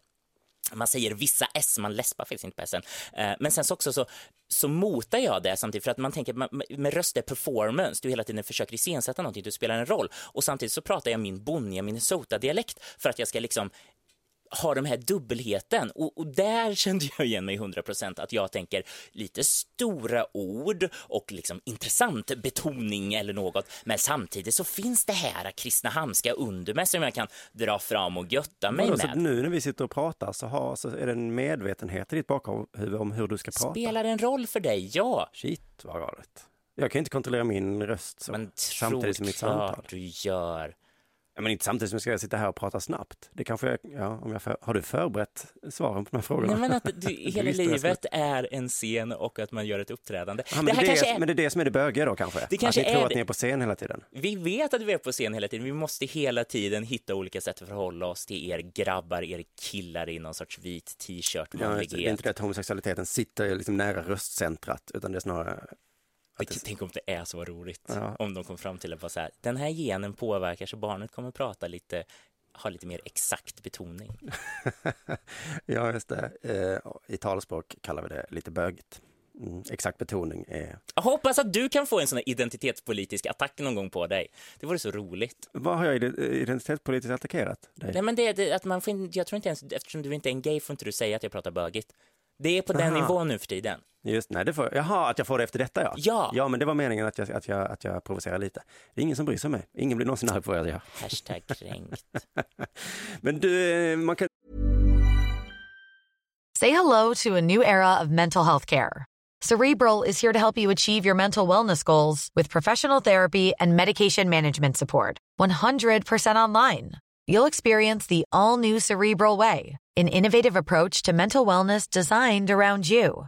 Man säger vissa S, man läspar faktiskt inte på S. Eh, men sen så också så, så motar jag det samtidigt för att man tänker med röst är performance. Du hela tiden försöker iscensätta någonting, du spelar en roll och samtidigt så pratar jag min bonniga Minnesota-dialekt för att jag ska liksom ha den här dubbelheten och, och där *laughs* kände jag igen mig 100% att jag tänker lite stora ord och liksom intressant betoning eller något men samtidet så finns det här Kristinehamnska under mig som jag kan dra fram och götta mig Vadå, så med. att nu när vi sitter och pratar så, har, så är det en medvetenhet i ditt bakhuvud om hur du ska prata? Spelar en roll för dig? Ja. Shit vad galet. Jag kan inte kontrollera min röst så, Men samtidigt som mitt samtal. du gör. Ja, men inte samtidigt som jag ska sitta här och prata snabbt. Det kanske jag, ja, om jag för, har du förberett svaren på de här frågorna? Nej, men att *laughs* du, hela livet är en scen och att man gör ett uppträdande. Ja, men det det, är är... men det är det som är det bögiga då kanske? Det kanske att ni tror är att ni är på scen hela tiden? Vi vet att vi är på scen hela tiden. Vi måste hela tiden hitta olika sätt att förhålla oss till er grabbar, er killar i någon sorts vit t-shirt Ja, det är inte det att homosexualiteten sitter liksom nära röstcentrat, utan det är snarare... Att det, Tänk om det är så roligt. Ja. Om de kom fram till att vara så här, den här genen påverkar så barnet kommer prata lite, ha lite mer exakt betoning. *laughs* ja, just det. Eh, I talspråk kallar vi det lite bögigt. Mm, exakt betoning är... Jag hoppas att du kan få en sån här identitetspolitisk attack någon gång på dig. Det vore så roligt. Vad har jag ide- identitetspolitiskt attackerat dig? Nej, men det, det att man får, jag tror inte ens, eftersom du inte är en gay får inte du säga att jag pratar bögigt. Det är på den Aha. nivån nu för tiden. Just nej, det får, jaha, att jag får det efter detta ja. Ja. Ja, men det var meningen att jag, att jag, att jag provocerar lite. Det är ingen som bryr sig om mig. Ingen blir någonsin arg på att jag gör. Hashtag kränkt. *laughs* Men du, eh, man kan Say hello to a new era of mental health care. Cerebral is here to help you achieve your mental wellness goals with professional therapy and medication management support. 100% online. You'll experience the all new Cerebral Way, an innovative approach to mental wellness designed around you.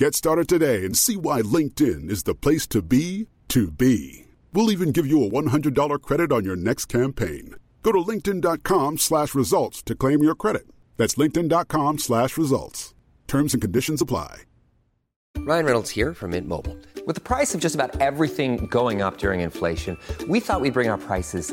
Get started today and see why LinkedIn is the place to be to be. We'll even give you a $100 credit on your next campaign. Go to linkedin.com slash results to claim your credit. That's linkedin.com slash results. Terms and conditions apply. Ryan Reynolds here from Mint Mobile. With the price of just about everything going up during inflation, we thought we'd bring our prices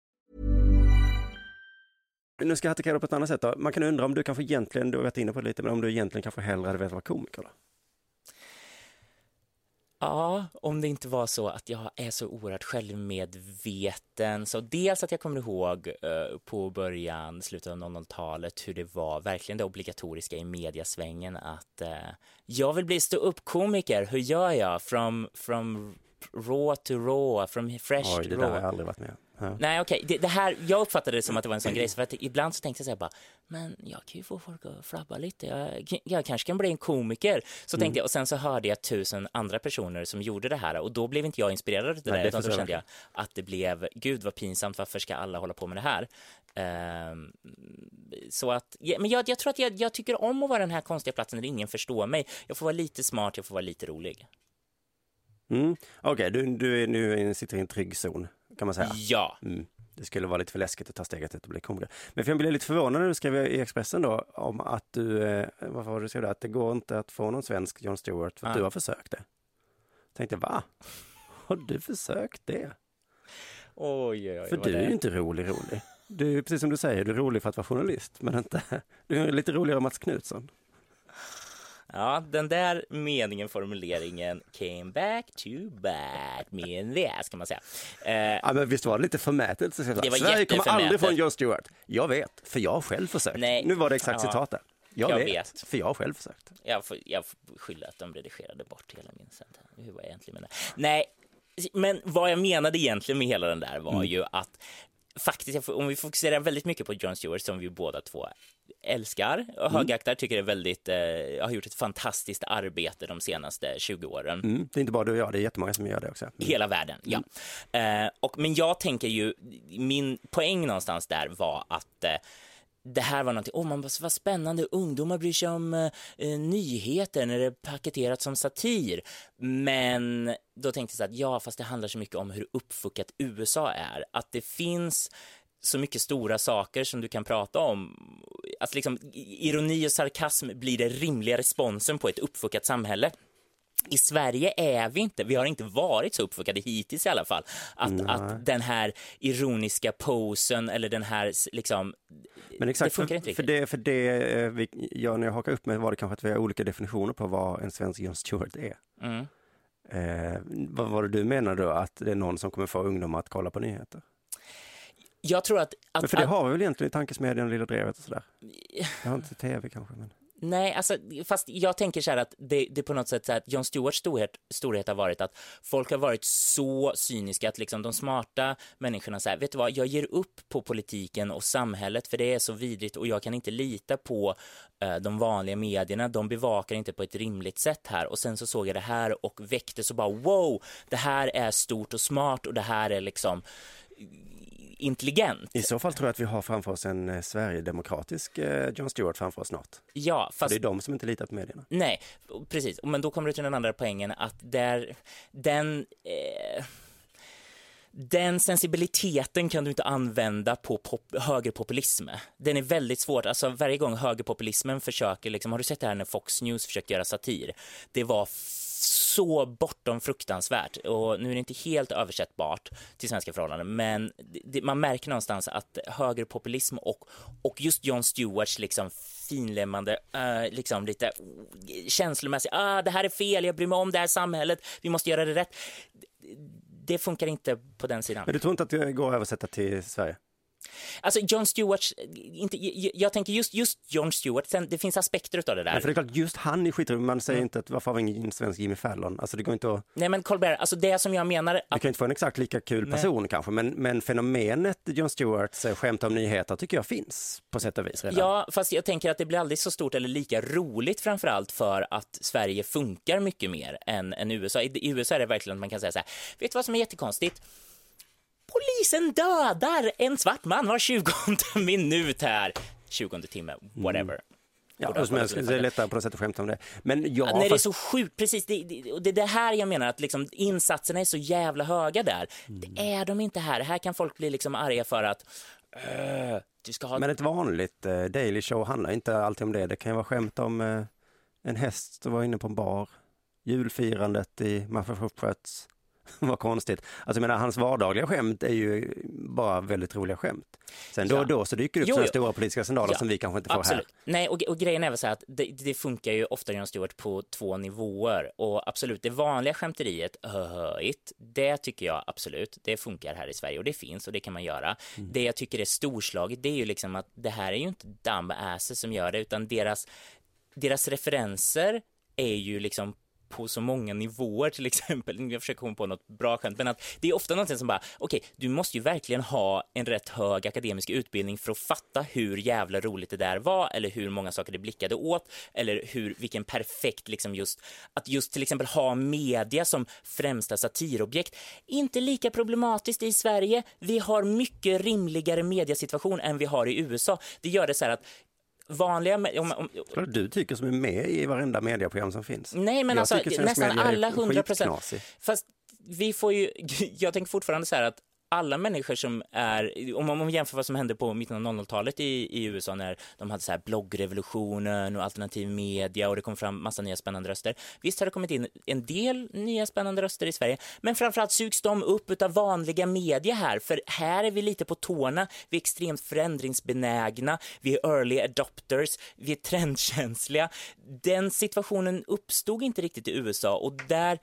Nu ska jag attackera på ett annat sätt då. Man kan undra om du kanske egentligen, du har varit inne på det lite, men om du egentligen kanske hellre hade velat vara komiker då? Ja, om det inte var så att jag är så oerhört självmedveten. Så dels att jag kommer ihåg eh, på början, slutet av 00-talet, hur det var verkligen det obligatoriska i mediasvängen att eh, jag vill bli ståuppkomiker. Hur gör jag? From, from raw to raw, from fresh Oj, to det där har raw. jag aldrig varit med. Ja. Nej, okej. Det, det här, jag uppfattade det som att det var en sån grej, för att ibland så tänkte jag så här bara, men jag kan ju få folk att flabba lite, jag, jag kanske kan bli en komiker. Så Mm. tänkte jag, och sen så hörde jag tusen andra personer som gjorde det här och då blev inte jag inspirerad av det Nej, där, det utan då kände jag att det blev, gud vad pinsamt, varför ska alla hålla på med det här? Ehm, så att, ja, men jag, jag tror att jag, jag tycker om att vara den här konstiga platsen där ingen förstår mig. Jag får vara lite smart, jag får vara lite rolig. Mm. Okej, du, du, är- nu sitter i en trygg zon, kan man säga. Ja. Mm. Det skulle vara lite för läskigt att ta steget ut och bli komiker. Men för jag blev lite förvånad när du skrev i Expressen då om att du, eh, vad var det du skrev där, att det går inte att få någon svensk Jon Stewart för att Ah. du har försökt det. Tänkte, va? Har du försökt det? Oj, oj, oj. För du det är ju inte rolig, rolig. Du är precis som du säger, du är rolig för att vara journalist, men inte, du är lite roligare än Mats Knutsson. Ja, den där meningen, formuleringen came back to the ass kan man säga. Eh, Ja, men visst var det lite förmätet? Så Det var Sverige kommer aldrig få en Jon Stewart. Jag vet, för jag har själv försökt. Nej. Nu var det exakt Ja. citat där. Jag, Jag vet, vet. för jag har själv försökt. jag, får, jag får skylla att de redigerade bort hela min sentens. Hur var jag egentligen menar? Nej, men vad jag menade egentligen med hela den där var Mm. ju att faktiskt, om vi fokuserar väldigt mycket på Jon Stewart som vi båda två älskar Mm. och högaktar, tycker är väldigt, eh, har gjort ett fantastiskt arbete de senaste 20 åren. Mm. Det är inte bara du och jag, det är jättemånga som gör det också. Mm. Hela världen, ja. Eh, och, men jag tänker ju, min poäng någonstans där var att eh, det här var någonting, åh man vad spännande, ungdomar bryr sig om eh, eh, nyheter när det är paketerat som satir. Men då tänkte jag så att ja, fast det handlar så mycket om hur uppfuckat USA är, att det finns så mycket stora saker som du kan prata om. Att liksom, ironi och sarkasm blir den rimliga responsen på ett uppfuckat samhälle. I Sverige är vi inte, vi har inte varit så uppfuckade hittills i alla fall, att, att den här ironiska posen eller den här liksom, Men exakt, det funkar för, inte för riktigt. det, för det eh, vi, jag, när jag hakar upp mig var det kanske att vi har olika definitioner på vad en svensk Jon Stewart är. Mm. Eh, vad var det du menar då, att det är någon som kommer få ungdomar att kolla på nyheter? Jag tror att... att, Men för det har vi väl egentligen i Tankesmedjan, Lilla Drevet och sådär? *laughs* Jag har inte tv kanske, men... Nej, alltså, fast jag tänker så här att det, det är på något sätt så här att Jon Stewarts storhet, storhet har varit att folk har varit så cyniska att liksom de smarta människorna säger, vet du vad, jag ger upp på politiken och samhället för det är så vidrigt och jag kan inte lita på eh, de vanliga medierna, de bevakar inte på ett rimligt sätt här. Och sen så såg jag det här och väckte så bara wow, det här är stort och smart och det här är liksom intelligent. I så fall tror jag att vi har framför oss en eh, sverigedemokratisk eh, Jon Stewart framför oss snart. Ja, För fast det är de som inte litar på medierna. Nej, precis. Men då kommer du till den andra poängen att där, den, eh, den sensibiliteten kan du inte använda på pop, högerpopulism. Den är väldigt svårt. Alltså varje gång högerpopulismen försöker, liksom, har du sett det här när Fox News försökte göra satir? Det var så bortom fruktansvärt och nu är det inte helt översättbart till svenska förhållanden men det, man märker någonstans att högerpopulism och, och just Jon Stewarts liksom finlemmande, uh, liksom lite känslomässigt, ah, det här är fel, jag bryr mig om det här samhället, vi måste göra det rätt. Det funkar inte på den sidan. Men du tror inte att det går att översätta till Sverige? Alltså Jon Stewarts, inte, jag, tänker just, just Jon Stewart, sen, det finns aspekter av det där. Men för det är klart, just han är skitrolig. Man säger Mm. inte att varför har vi ingen svensk Jimmy Fallon? Alltså det går inte att... Nej men Colbert, alltså det som jag menar, att kan inte få en exakt lika kul Nej. person kanske, men, men fenomenet Jon Stewarts eh, skämt om nyheter tycker jag finns på sätt och vis redan. Ja, fast jag tänker att det blir aldrig så stort eller lika roligt framför allt för att Sverige funkar mycket mer än, än USA. I, I USA är det verkligen att man kan säga så här, vet du vad som är jättekonstigt? Polisen dödar en svart man var 20 *laughs* minut här. 20 timme, whatever. Ja, Borde och som helst, det är lättare på något sätt att skämta om det. Men ja, Ja, när det är så sjukt, precis. Det, det, det är det här jag menar, att liksom, insatserna är så jävla höga där. Mm. Det är de inte här. Här kan folk bli liksom arga för att "Äh, du ska ha... men ett vanligt eh, daily show handlar inte alltid om det. Det kan ju vara skämt om eh, en häst som var inne på en bar, julfirandet i Massachusetts. *laughs* Vad konstigt. Alltså jag menar, hans vardagliga skämt är ju bara väldigt roliga skämt. Sen då Ja. och då så dyker det upp Jo, sådana stora politiska skandaler Ja, som vi kanske inte får Absolut. här. Nej, och, och grejen är väl så här att det, det funkar ju ofta Jon Stewart på två nivåer och absolut, det vanliga skämteriet, höhöigt, det tycker jag absolut, det funkar här i Sverige och det finns och det kan man göra. Mm. Det jag tycker är storslaget, det är ju liksom att det här är ju inte dumb asses som gör det, utan deras, deras referenser är ju liksom på så många nivåer till exempel. Jag försöker komma på något bra skämt, men att det är ofta någonting som bara, okej, du måste ju verkligen ha en rätt hög akademisk utbildning för att fatta hur jävla roligt det där var eller hur många saker det blickade åt eller hur, vilken perfekt liksom just, att just till exempel ha media som främsta satirobjekt. Inte lika problematiskt i Sverige. Vi har mycket rimligare mediasituation än vi har i USA. Det gör det så här att vanliga, om, om, Klart Du tycker som är med i varenda medieprogram som finns. Nej, men Jag alltså nästan alla hundra procent. skitknasig. Fast vi får ju, *laughs* jag tänker fortfarande så här att alla människor som är, om man jämför vad som hände på mitten av 00-talet i, i USA när de hade så här bloggrevolutionen och alternativ media och det kom fram massa nya spännande röster. Visst har det kommit in en del nya spännande röster i Sverige, men framförallt sugs de upp av vanliga media här, för här är vi lite på tårna, vi är extremt förändringsbenägna, vi är early adopters, vi är trendkänsliga. Den situationen uppstod inte riktigt i USA och där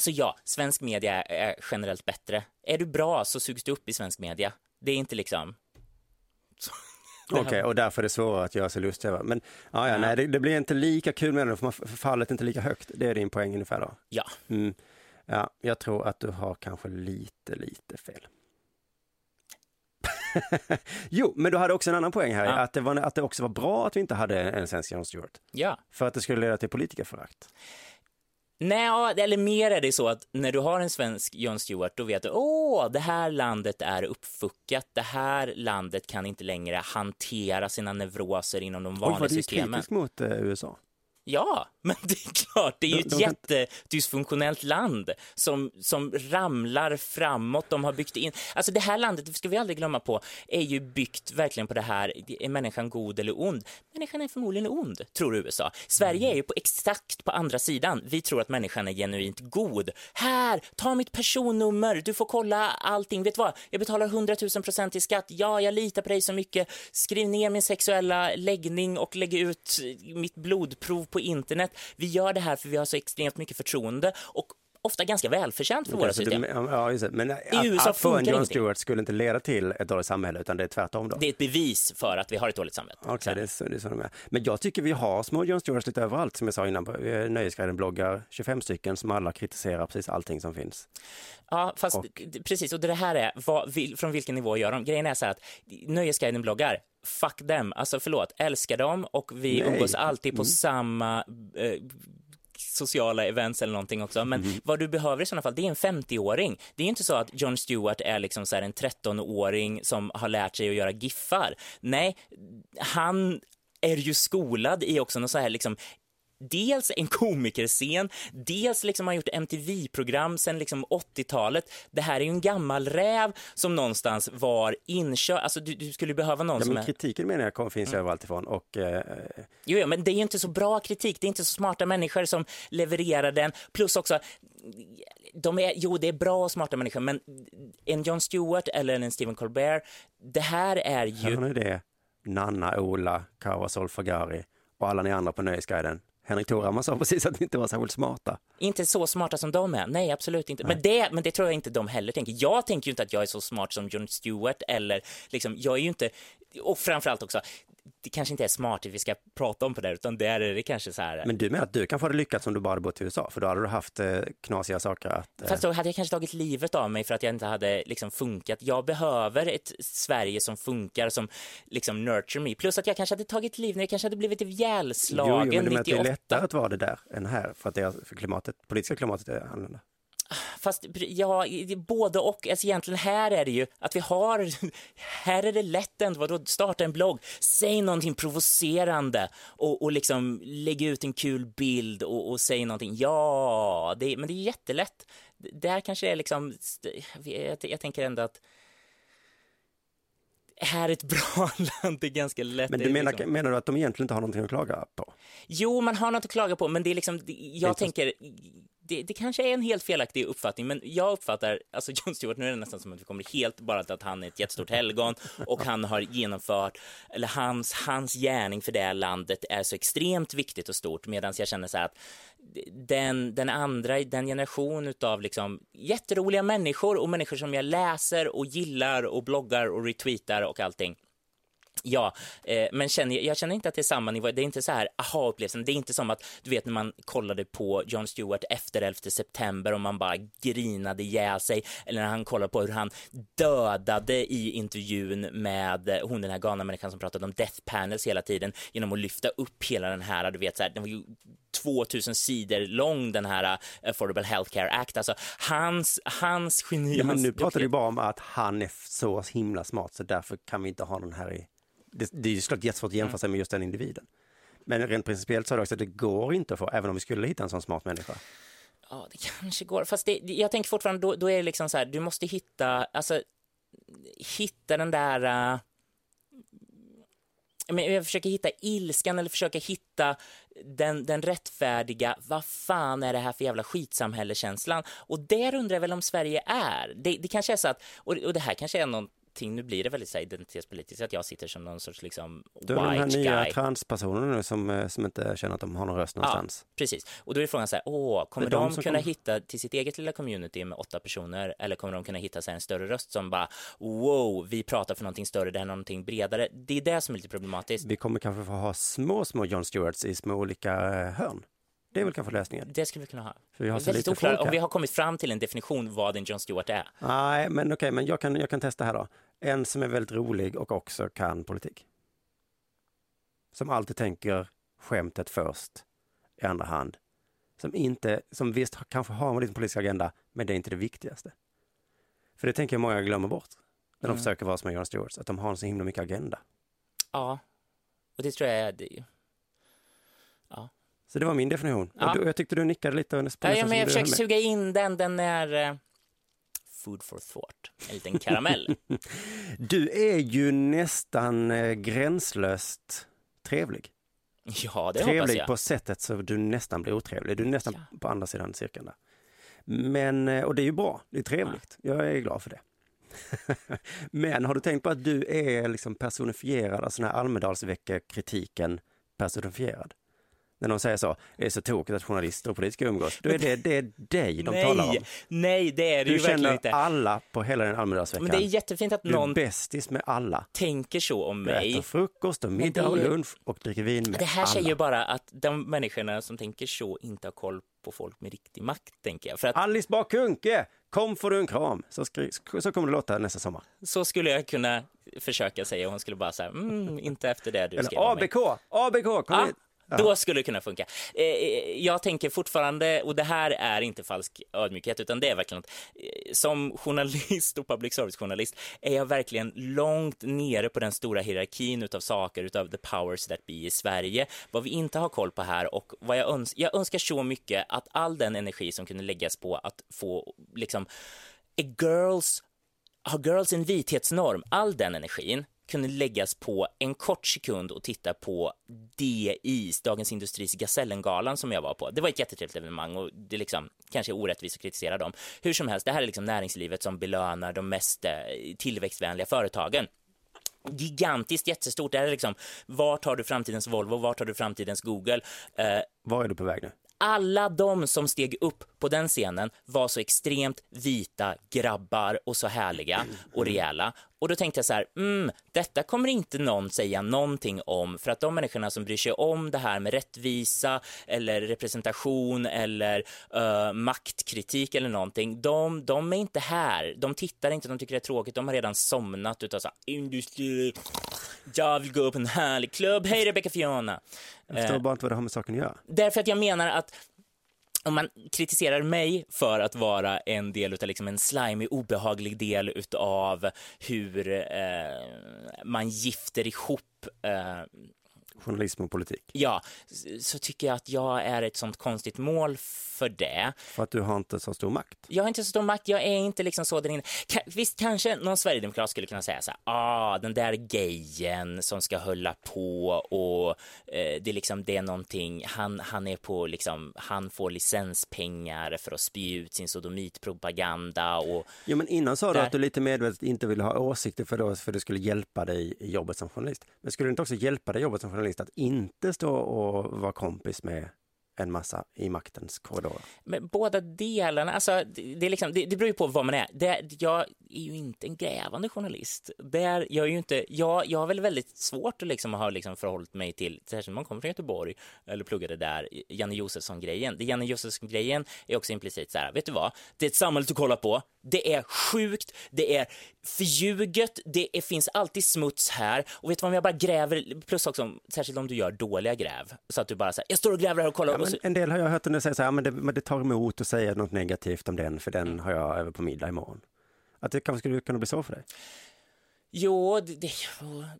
så ja, svensk media är generellt bättre. Är du bra så sugs du upp i svensk media. Det är inte liksom... *laughs* Okej, okay, och därför är det svårare att göra sig lustig över. Men ja, ja, nej, det, det, blir inte lika kul med det, för fallet är inte lika högt. Det är din poäng ungefär då? Ja. Mm. Ja, jag tror att du har kanske lite, lite fel. *laughs* jo, men du hade också en annan poäng här, ja. att, det var, att det också var bra att vi inte hade en svensk Jon Stewart. Ja. För att det skulle leda till politikerförakt. Nej, eller mer är det så att när du har en svensk Jon Stewart, då vet du, åh, det här landet är uppfuckat, det här landet kan inte längre hantera sina neuroser inom de vanliga systemen. Oj, var du kritisk mot eh, USA? Ja, *laughs* men det är klart, det är ju ett jättedysfunktionellt land som, som ramlar framåt. De har byggt in, alltså det här landet, det ska vi aldrig glömma på, är ju byggt verkligen på det här, är människan god eller ond? Människan är förmodligen ond, tror USA. Sverige är ju på exakt på andra sidan. Vi tror att människan är genuint god. Här, ta mitt personnummer, du får kolla allting. Vet du vad? Jag betalar 100 000 procent i skatt. Ja, jag litar på dig så mycket. Skriv ner min sexuella läggning och lägg ut mitt blodprov på internet. Vi gör det här för vi har så extremt mycket förtroende och ofta ganska välförtjänt för våra system. Ja, just det. Men I att, USA att få en John Stewart skulle inte leda till ett dåligt samhälle, utan det är tvärtom då? Det är ett bevis för att vi har ett dåligt samhälle. Okej, okay, det är så, det är så de är. Men jag tycker vi har små John Stewarts lite överallt, som jag sa innan. Nöjesguiden-bloggar, 25 stycken som alla kritiserar precis allting som finns. Ja, fast och... precis, och det här är, vad, från vilken nivå gör de? Grejen är så här att Nöjesguiden-bloggar, fuck them, alltså förlåt, älskar dem och vi Nej. umgås alltid på mm. samma eh, sociala events eller någonting också. Men mm. vad du behöver i sådana fall, det är en 50-åring. Det är inte så att John Stewart är liksom så en 13-åring som har lärt sig att göra giffar. Nej, han är ju skolad i också något så här liksom dels en komikerscen, dels liksom har gjort MTV-program sedan liksom 80-talet. Det här är ju en gammal räv som någonstans var inkörd. Alltså du, du skulle behöva någon ja, som men är... Kritiken menar jag kom, finns mm. överallt ifrån och... Eh... Jo, jo, men det är ju inte så bra kritik. Det är inte så smarta människor som levererar den. Plus också, de är, jo, det är bra och smarta människor, men en Jon Stewart eller en Stephen Colbert, det här är ju... Hör ni det? Nanna, Ola, Kawa Solfagari och alla ni andra på Nöjesguiden. Henrik Toraman sa precis att vi inte var särskilt smarta. Inte så smarta som de är, nej absolut inte. Nej. Men, det, men det tror jag inte de heller tänker. Jag tänker ju inte att jag är så smart som Jon Stewart eller liksom, jag är ju inte, och framförallt också, det kanske inte är smart att vi ska prata om på det, utan det är det kanske så här. Men du menar att du kanske hade lyckats om du bara hade bott i USA, för då hade du haft eh, knasiga saker att... Eh... Fast då hade jag kanske tagit livet av mig för att jag inte hade liksom funkat. Jag behöver ett Sverige som funkar, som liksom nurture me. Plus att jag kanske hade tagit liv när jag kanske hade blivit ihjälslagen jo, jo, men 98. Det är lättare att vara det där än här, för att det är, för klimatet, politiska klimatet är annorlunda. Fast ja, både och. Alltså egentligen här är det ju att vi har, *laughs* här är det lätt ändå, vadå, starta en blogg, säg någonting provocerande och, och liksom lägg ut en kul bild och, och säg någonting. Ja, det, men det är jättelätt. Där kanske det är liksom, jag, jag tänker ändå att här är ett bra *laughs* land, det är ganska lätt. Men du menar, liksom... menar du att de egentligen inte har någonting att klaga på? Jo, man har något att klaga på, men det är liksom, jag tänker, det, det, kanske är en helt felaktig uppfattning, men jag uppfattar, alltså *laughs* Jon Stewart, nu är det nästan som att vi kommer helt bara till att han är ett jättestort helgon och han har genomfört, eller hans, hans gärning för det landet är så extremt viktigt och stort, medan jag känner så här att den, den andra, den generation av liksom jätteroliga människor och människor som jag läser och gillar och bloggar och retweetar och allting, Ja, eh, men känner, jag känner inte att det är samma nivå. Det är inte så här aha-upplevelsen. Det är inte som att, du vet när man kollade på Jon Stewart efter 11 september och man bara grinade ihjäl sig. Eller när han kollade på hur han dödade i intervjun med hon den här galna människan som pratade om death panels hela tiden genom att lyfta upp hela den här, du vet så här, den var ju 2000 sidor lång den här Affordable Healthcare Act. Alltså hans, hans geni. Ja, men nu pratar du bara om att han är så himla smart så därför kan vi inte ha den här i det, det är såklart jättesvårt att jämföra sig med just den individen. Men rent principiellt så är det också att det går inte att få, även om vi skulle hitta en sån smart människa. Ja, det kanske går. Fast det, jag tänker fortfarande, då, då är det liksom så här, du måste hitta, alltså, hitta den där... Uh, men jag försöker hitta ilskan eller försöka hitta den, den rättfärdiga, vad fan är det här för jävla skitsamhällekänslan? Och där undrar jag väl om Sverige är. Det, det kanske är så att, och, och det här kanske är någon någonting, nu blir det väldigt så här, identitetspolitiskt, att jag sitter som någon sorts liksom Du har de här white nya guy. transpersonerna nu som, eh, som inte känner att de har någon röst någonstans. Ja, precis. Och då är frågan så här, åh, kommer är de de, kunna kommer- hitta till sitt eget lilla community med åtta personer eller kommer de kunna hitta sig en större röst som bara, wow, vi pratar för någonting större, det här är någonting bredare. Det är det som är lite problematiskt. Vi kommer kanske få ha små, små John Stewarts i små olika eh, hörn. Det är väl kanske lösningen. Det skulle vi kunna ha. För vi har så lite folk om vi har kommit fram till en definition vad en John Stewart är. Nej, men okej, men jag kan, jag kan testa här då. En som är väldigt rolig och också kan politik. Som alltid tänker skämtet först, i andra hand. Som inte, som visst kanske har en liten politisk agenda, men det är inte det viktigaste. För det tänker jag många glömmer bort. När de Mm. försöker vara som John Stewarts, att de har en så himla mycket agenda. Ja, och det tror jag är det. Ja, Så det var min definition. Ja. Och då, jag tyckte du nickade lite. Och ja, ja men jag du försöker suga in den, den är eh, food for thought, en liten karamell. *laughs* Du är ju nästan eh, gränslöst trevlig. ja, det hoppas trevlig jag. på sättet så du nästan blir otrevlig. Du är nästan Ja. på andra sidan cirkeln där. Men, eh, och det är ju bra, det är trevligt. Jag är glad för det. *laughs* Men har du tänkt på att du är liksom personifierad, alltså den här Almedalsvecka-kritiken personifierad? När de säger så, det är så tokigt att journalister och politiker umgås. Då är det, det är dig de talar om. nej, nej, det är det Du ju verkligen känner inte. alla på hela den Almedalsveckan. Men det är jättefint att Du är någon bästis med alla. tänker så om Du äter mig. frukost och middag och lunch och dricker vin med Det här alla. säger ju bara att de människorna som tänker så inte har koll på folk med riktig makt, tänker jag. För att Alice Bah Kuhnke, kom får du en kram. Så, skri- så kommer det låta nästa sommar. så skulle jag kunna försöka säga hon skulle bara säga, mm, inte efter det du skrev Eller mig. ABK, ABK, kom Ja, hit då skulle det kunna funka. Eh, eh, jag tänker fortfarande, och det här är inte falsk ödmjukhet, utan det är verkligen att eh, som journalist och public service-journalist är jag verkligen långt nere på den stora hierarkin utav saker, utav the powers that be i Sverige. Vad vi inte har koll på här och vad jag önskar, jag önskar så mycket att all den energi som kunde läggas på att få liksom a girls har girls en vithetsnorm, all den energin kunde läggas på en kort sekund och titta på DIs, Dagens Industris Gasellengalan som jag var på. Det var ett jättetrevligt evenemang och det liksom, kanske är orättvist att kritisera dem. Hur som helst, det här är liksom näringslivet som belönar de mest eh, tillväxtvänliga företagen gigantiskt, jättestort. Det här är liksom, vart har du framtidens Volvo, vart har du framtidens Google? Eh, Var är du på väg nu? Alla de som steg upp på den scenen var så extremt vita grabbar och så härliga och rejäla. Och då tänkte jag så här, mm, detta kommer inte någon säga någonting om för att de människorna som bryr sig om det här med rättvisa eller representation eller uh, maktkritik eller någonting, de, de är inte här. De tittar inte, de tycker det är tråkigt, de har redan somnat utav så här, industri, jag vill gå på en härlig klubb, hej Rebecca Fiona. Jag förstår bara inte vad det har med saken att göra. Därför att jag menar att om man kritiserar mig för att vara en del utav liksom en slimy, obehaglig del utav hur eh, man gifter ihop eh, Journalism och politik. Ja, så tycker jag att jag är ett sånt konstigt mål för det. För att du har inte så stor makt. Jag har inte så stor makt, jag är inte liksom så där inne. Ka- Visst, kanske någon sverigedemokrat skulle kunna säga så här, ah, den där gejen som ska hålla på och eh, det är liksom, det är någonting, han, han är på liksom, han får licenspengar för att spy ut sin sodomitpropaganda och Jo, men innan sa du Där. att du lite medvetet inte ville ha åsikter för, då, för det skulle hjälpa dig i jobbet som journalist. Men skulle det inte också hjälpa dig i jobbet som journalist att inte stå och vara kompis med en massa i maktens korridorer? Men båda delarna, alltså, det, det, är liksom, det, det beror ju på vad man är. Det, jag är ju inte en grävande journalist. Där, jag, är ju inte, jag, jag har väl väldigt svårt att liksom ha liksom förhållit mig till, särskilt när man kommer från Göteborg eller pluggade där, Janne Josefsson-grejen. Det Janne Josefsson-grejen är också implicit så här, vet du vad? Det är ett samhälle du kollar på. Det är sjukt, det är förljuget, det är, finns alltid smuts här. Och vet du vad, om jag bara gräver, plus också, om- särskilt om du gör dåliga gräv, så att du bara säger, jag står och gräver här och kollar. Ja, och så, en del har jag hört när säga så här, men det, men det tar emot att säga något negativt om den, för den har jag över på middag imorgon. Att det kanske skulle kunna bli så för dig. Jo, det, det,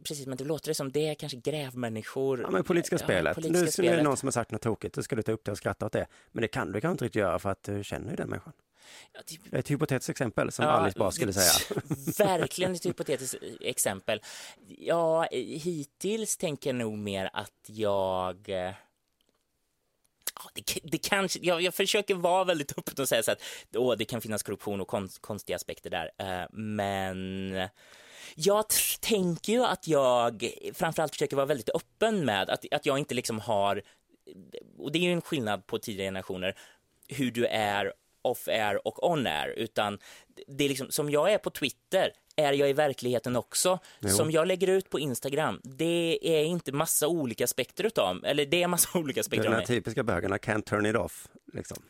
precis, men det låter det som det är kanske grävmänniskor. Ja, men politiska spelet. politiska nu så är det spelet. någon som har sagt något tokigt, då ska du ta upp det och skratta åt det. Men det kan du kanske inte riktigt göra för att du känner ju den människan. Är ett hypotetiskt exempel som Ja, Alice bara skulle säga. *laughs* Verkligen ett hypotetiskt exempel. Ja, hittills tänker jag nog mer att jag... eh, det, det kanske, jag, jag försöker vara väldigt öppen och säga så att åh, det kan finnas korruption och konst, konstiga aspekter där. Eh, men jag tänker ju att jag framförallt försöker vara väldigt öppen med att, att jag inte liksom har, och det är ju en skillnad på tidigare generationer, hur du är off-air och on-air, utan det är liksom, som jag är på Twitter är jag i verkligheten också. Som jag lägger ut på Instagram, det är inte massa olika aspekter utav, eller det är massa *laughs* olika aspekter den här typiska bögarna, can't turn it off. Liksom.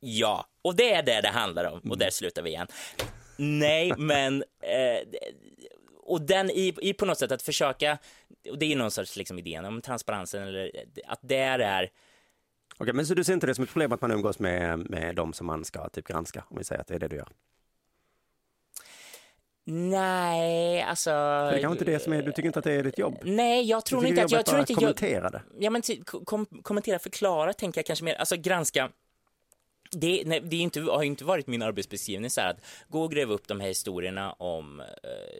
Ja, och det är det det handlar om, Mm. och där slutar vi igen. Nej, *laughs* men eh, och den i, i på något sätt att försöka, och det är ju någon sorts liksom idén om transparensen, eller att där är Okej, men så du ser inte det som ett problem att man umgås med, med de som man ska typ granska, om vi säger att det är det du gör? Nej, alltså... För det är inte det som är, du tycker inte att det är ditt jobb? Nej, jag tror inte att... Jag tror inte kommentera det? Ja, men ty- kom, kommentera, förklara, tänker jag kanske mer. Alltså granska. Det, nej, det är inte, har ju inte varit min arbetsbeskrivning så här att gå och gräva upp de här historierna om eh,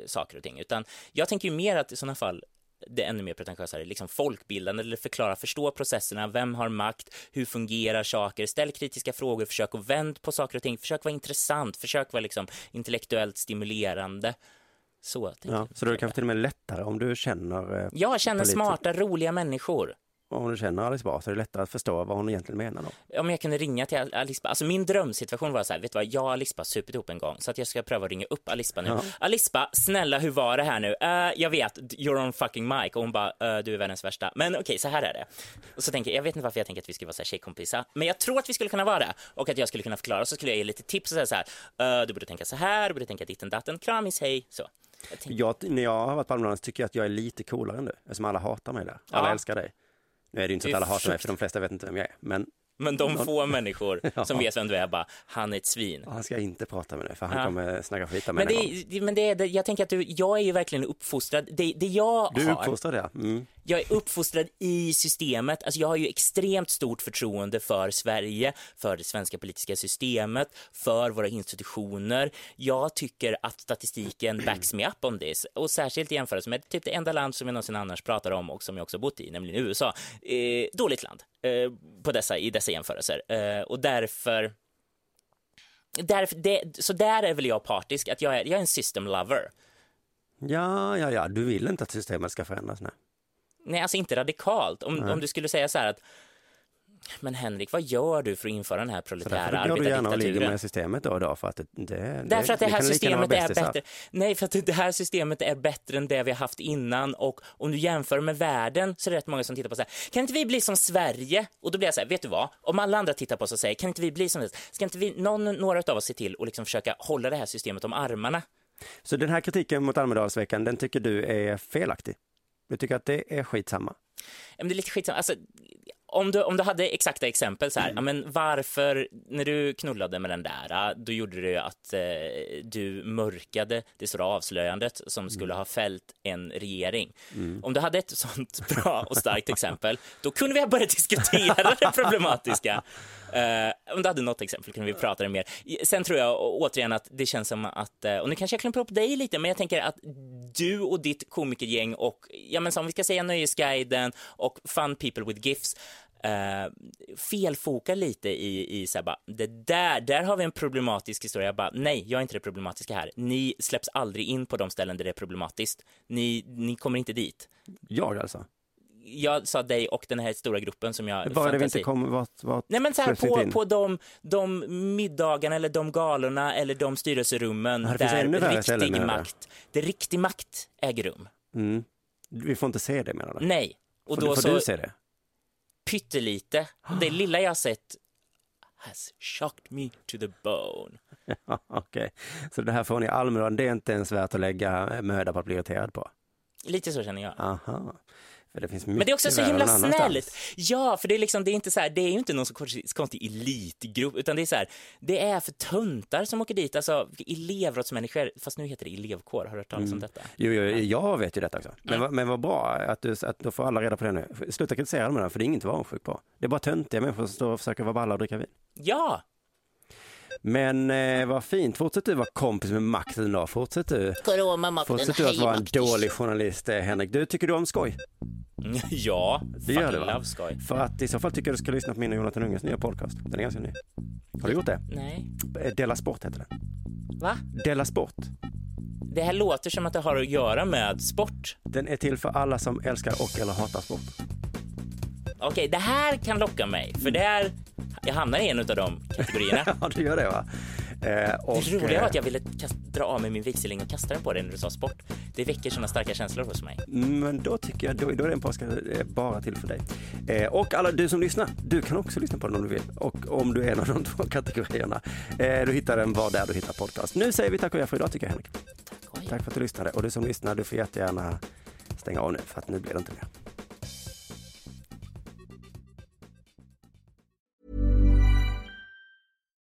saker och ting, utan jag tänker ju mer att i sådana fall det ännu mer pretentiösare, liksom folkbildande eller förklara, förstå processerna, vem har makt, hur fungerar saker, ställ kritiska frågor, försök att vända på saker och ting, försök vara intressant, försök vara liksom intellektuellt stimulerande. Så Ja, så det kanske till och med lättare om du känner, eh, Jag känner smarta, roliga människor. Om du känner Alice Bah så är det lättare att förstå vad hon egentligen menar då. om jag kunde ringa till Al- Alispa, alltså min drömsituation var så här, vet du vad, jag och Alispa har supit ihop en gång, så att jag ska pröva att ringa upp Alispa nu. Alispa, snälla hur var det här nu? "Eh, jag vet, you're on fucking mic. Och hon bara, "Eh, du är världens värsta. Men okej, så här är det. Och så tänker jag, jag vet inte varför jag tänker att vi skulle vara så här tjejkompisar, men jag tror att vi skulle kunna vara det. Och att jag skulle kunna förklara, så skulle jag ge lite tips och säga så här, "Eh, du borde tänka så här, du borde tänka ditten datten, kramis, hej, så. Jag när jag har varit på Almedalen tycker jag att jag är lite coolare än du, eftersom alla hatar mig där. Alla Ja. älskar dig. Nu är det ju inte så att alla hatar mig, för de flesta vet inte vem jag är. Men men de få människor *laughs* Ja. som vet vem du är bara, han är ett svin. han ska inte prata med dig, för han Ja. kommer snacka skit om Men mig det, är- det- men det är, det- jag tänker att du, jag är ju verkligen uppfostrad, det, det jag Du är har, uppfostrad ja. Mm. jag är uppfostrad i systemet. Alltså jag har ju extremt stort förtroende för Sverige, för det svenska politiska systemet, för våra institutioner. Jag tycker att statistiken *clears throat* backs me up on this och särskilt i jämförelse med typ det enda land som jag någonsin annars pratar om och som jag också bott i, nämligen USA. Eh, dåligt land på dessa, i dessa jämförelser eh, och därför Därför, det, så där är väl jag partisk, att jag är, jag är en system lover. Ja, ja, ja, du vill inte att systemet ska förändras nu. Nej, alltså inte radikalt. Om, om du skulle säga så här att men Henrik, vad gör du för att införa den här Så därför proletära går du gärna och ligger arbetardiktaturen? med systemet då och då, för att det, det, Därför att det vi här systemet är bättre. Nej, för att det här systemet är bättre än det vi har haft innan och om du jämför med världen så är det rätt många som tittar på så här, kan inte vi bli som Sverige? Och då blir jag så här, vet du vad? Om alla andra tittar på oss och säger, kan inte vi bli som det? Ska inte vi, någon, några av oss se till och liksom försöka hålla det här systemet om armarna? Så den här kritiken mot Almedalsveckan, den tycker du är felaktig? Du tycker att det är skitsamma? Ja, men det är lite skitsamma. Alltså, om du, om du hade exakta exempel så här, ja, men varför, när du knullade med den där, då gjorde det att eh, du mörkade det stora avslöjandet som skulle ha fällt en regering. Om du hade ett sånt *laughs* bra och starkt exempel, då kunde vi börja diskutera det problematiska. Eh, om du hade något exempel kunde vi prata det mer. Sen tror jag återigen att det känns som att, eh, och nu kanske jag klumpar upp dig lite, men jag tänker att du och ditt komikergäng och, ja men som vi ska säga Nöjesguiden och Fun People with Gifts, eh, felfokar lite i, i så här bara, det där, där har vi en problematisk historia. Jag bara, nej, jag är inte det problematiska här. Ni släpps aldrig in på de ställen där det är problematiskt. Ni, ni kommer inte dit. Jag alltså? Jag sa dig och den här stora gruppen som jag Bara det vi inte kommer, vart, vart Nej men så här, på, in? på de, de middagarna eller de galorna eller de styrelserummen Ja, det där riktig makt, där riktig makt äger rum. Mm. Vi får inte se det menar du? Nej. Och får, då får så du se det? pyttelite, det *gasps* lilla jag sett has shocked me to the bone. Ja, *laughs* Okej, så det här får ni i Almedalen, det är inte ens värt att lägga möda på att bli irriterad på? Lite så känner jag. Aha. Det finns Men det är också mycket så himla snällt. Ja, för det är liksom, det är inte så här, det är ju inte någon så konstig- elitgrupp, utan det är så här, det är för töntar som åker dit, alltså elevrådsmänniskor, fast nu heter det elevkår, har du hört talas Mm. om detta? Jo, jo, jag vet ju detta också. Men, vad- men vad bra att, du, att då får alla reda på det nu. Sluta kritisera dem för det är inget att vara avundsjuk på. Det är bara töntiga människor som står och försöker vara balla och dricka vin. Ja, Men eh, vad fint, fortsätt du vara kompis med makten då. Fortsätt du. Fortsätt du att vara en dålig journalist, eh, Henrik. Du, tycker du om skoj? *laughs* ja, Det gör du va? love skoj. För att i så fall tycker jag du ska lyssna på min och Jonathan Unges nya podcast. Den är ganska ny. Har du gjort det? Nej, Eh, Della Sport heter den. va? Della Sport. Det här låter som att det har att göra med sport. Den är till för alla som älskar och eller hatar sport. Okej, det här kan locka mig, för det är, jag hamnar i en av de kategorierna. *laughs* Ja, du gör det va? Eh, och, Det roliga eh, var att jag ville kast, dra av mig min vigselring och kasta den på dig när du sa sport. Det väcker sådana starka känslor hos mig. Men då tycker jag, då, då är den podcasten eh, bara till för dig. Eh, och alla du som lyssnar, du kan också lyssna på den om du vill. Och om du är en av de *laughs* två kategorierna. Eh, du hittar den var där du hittar podcast. Nu säger vi tack och jag för idag tycker jag Henrik. Oj. Tack för att du lyssnade. Och du som lyssnar, du får jättegärna stänga av nu för att nu blir det inte mer.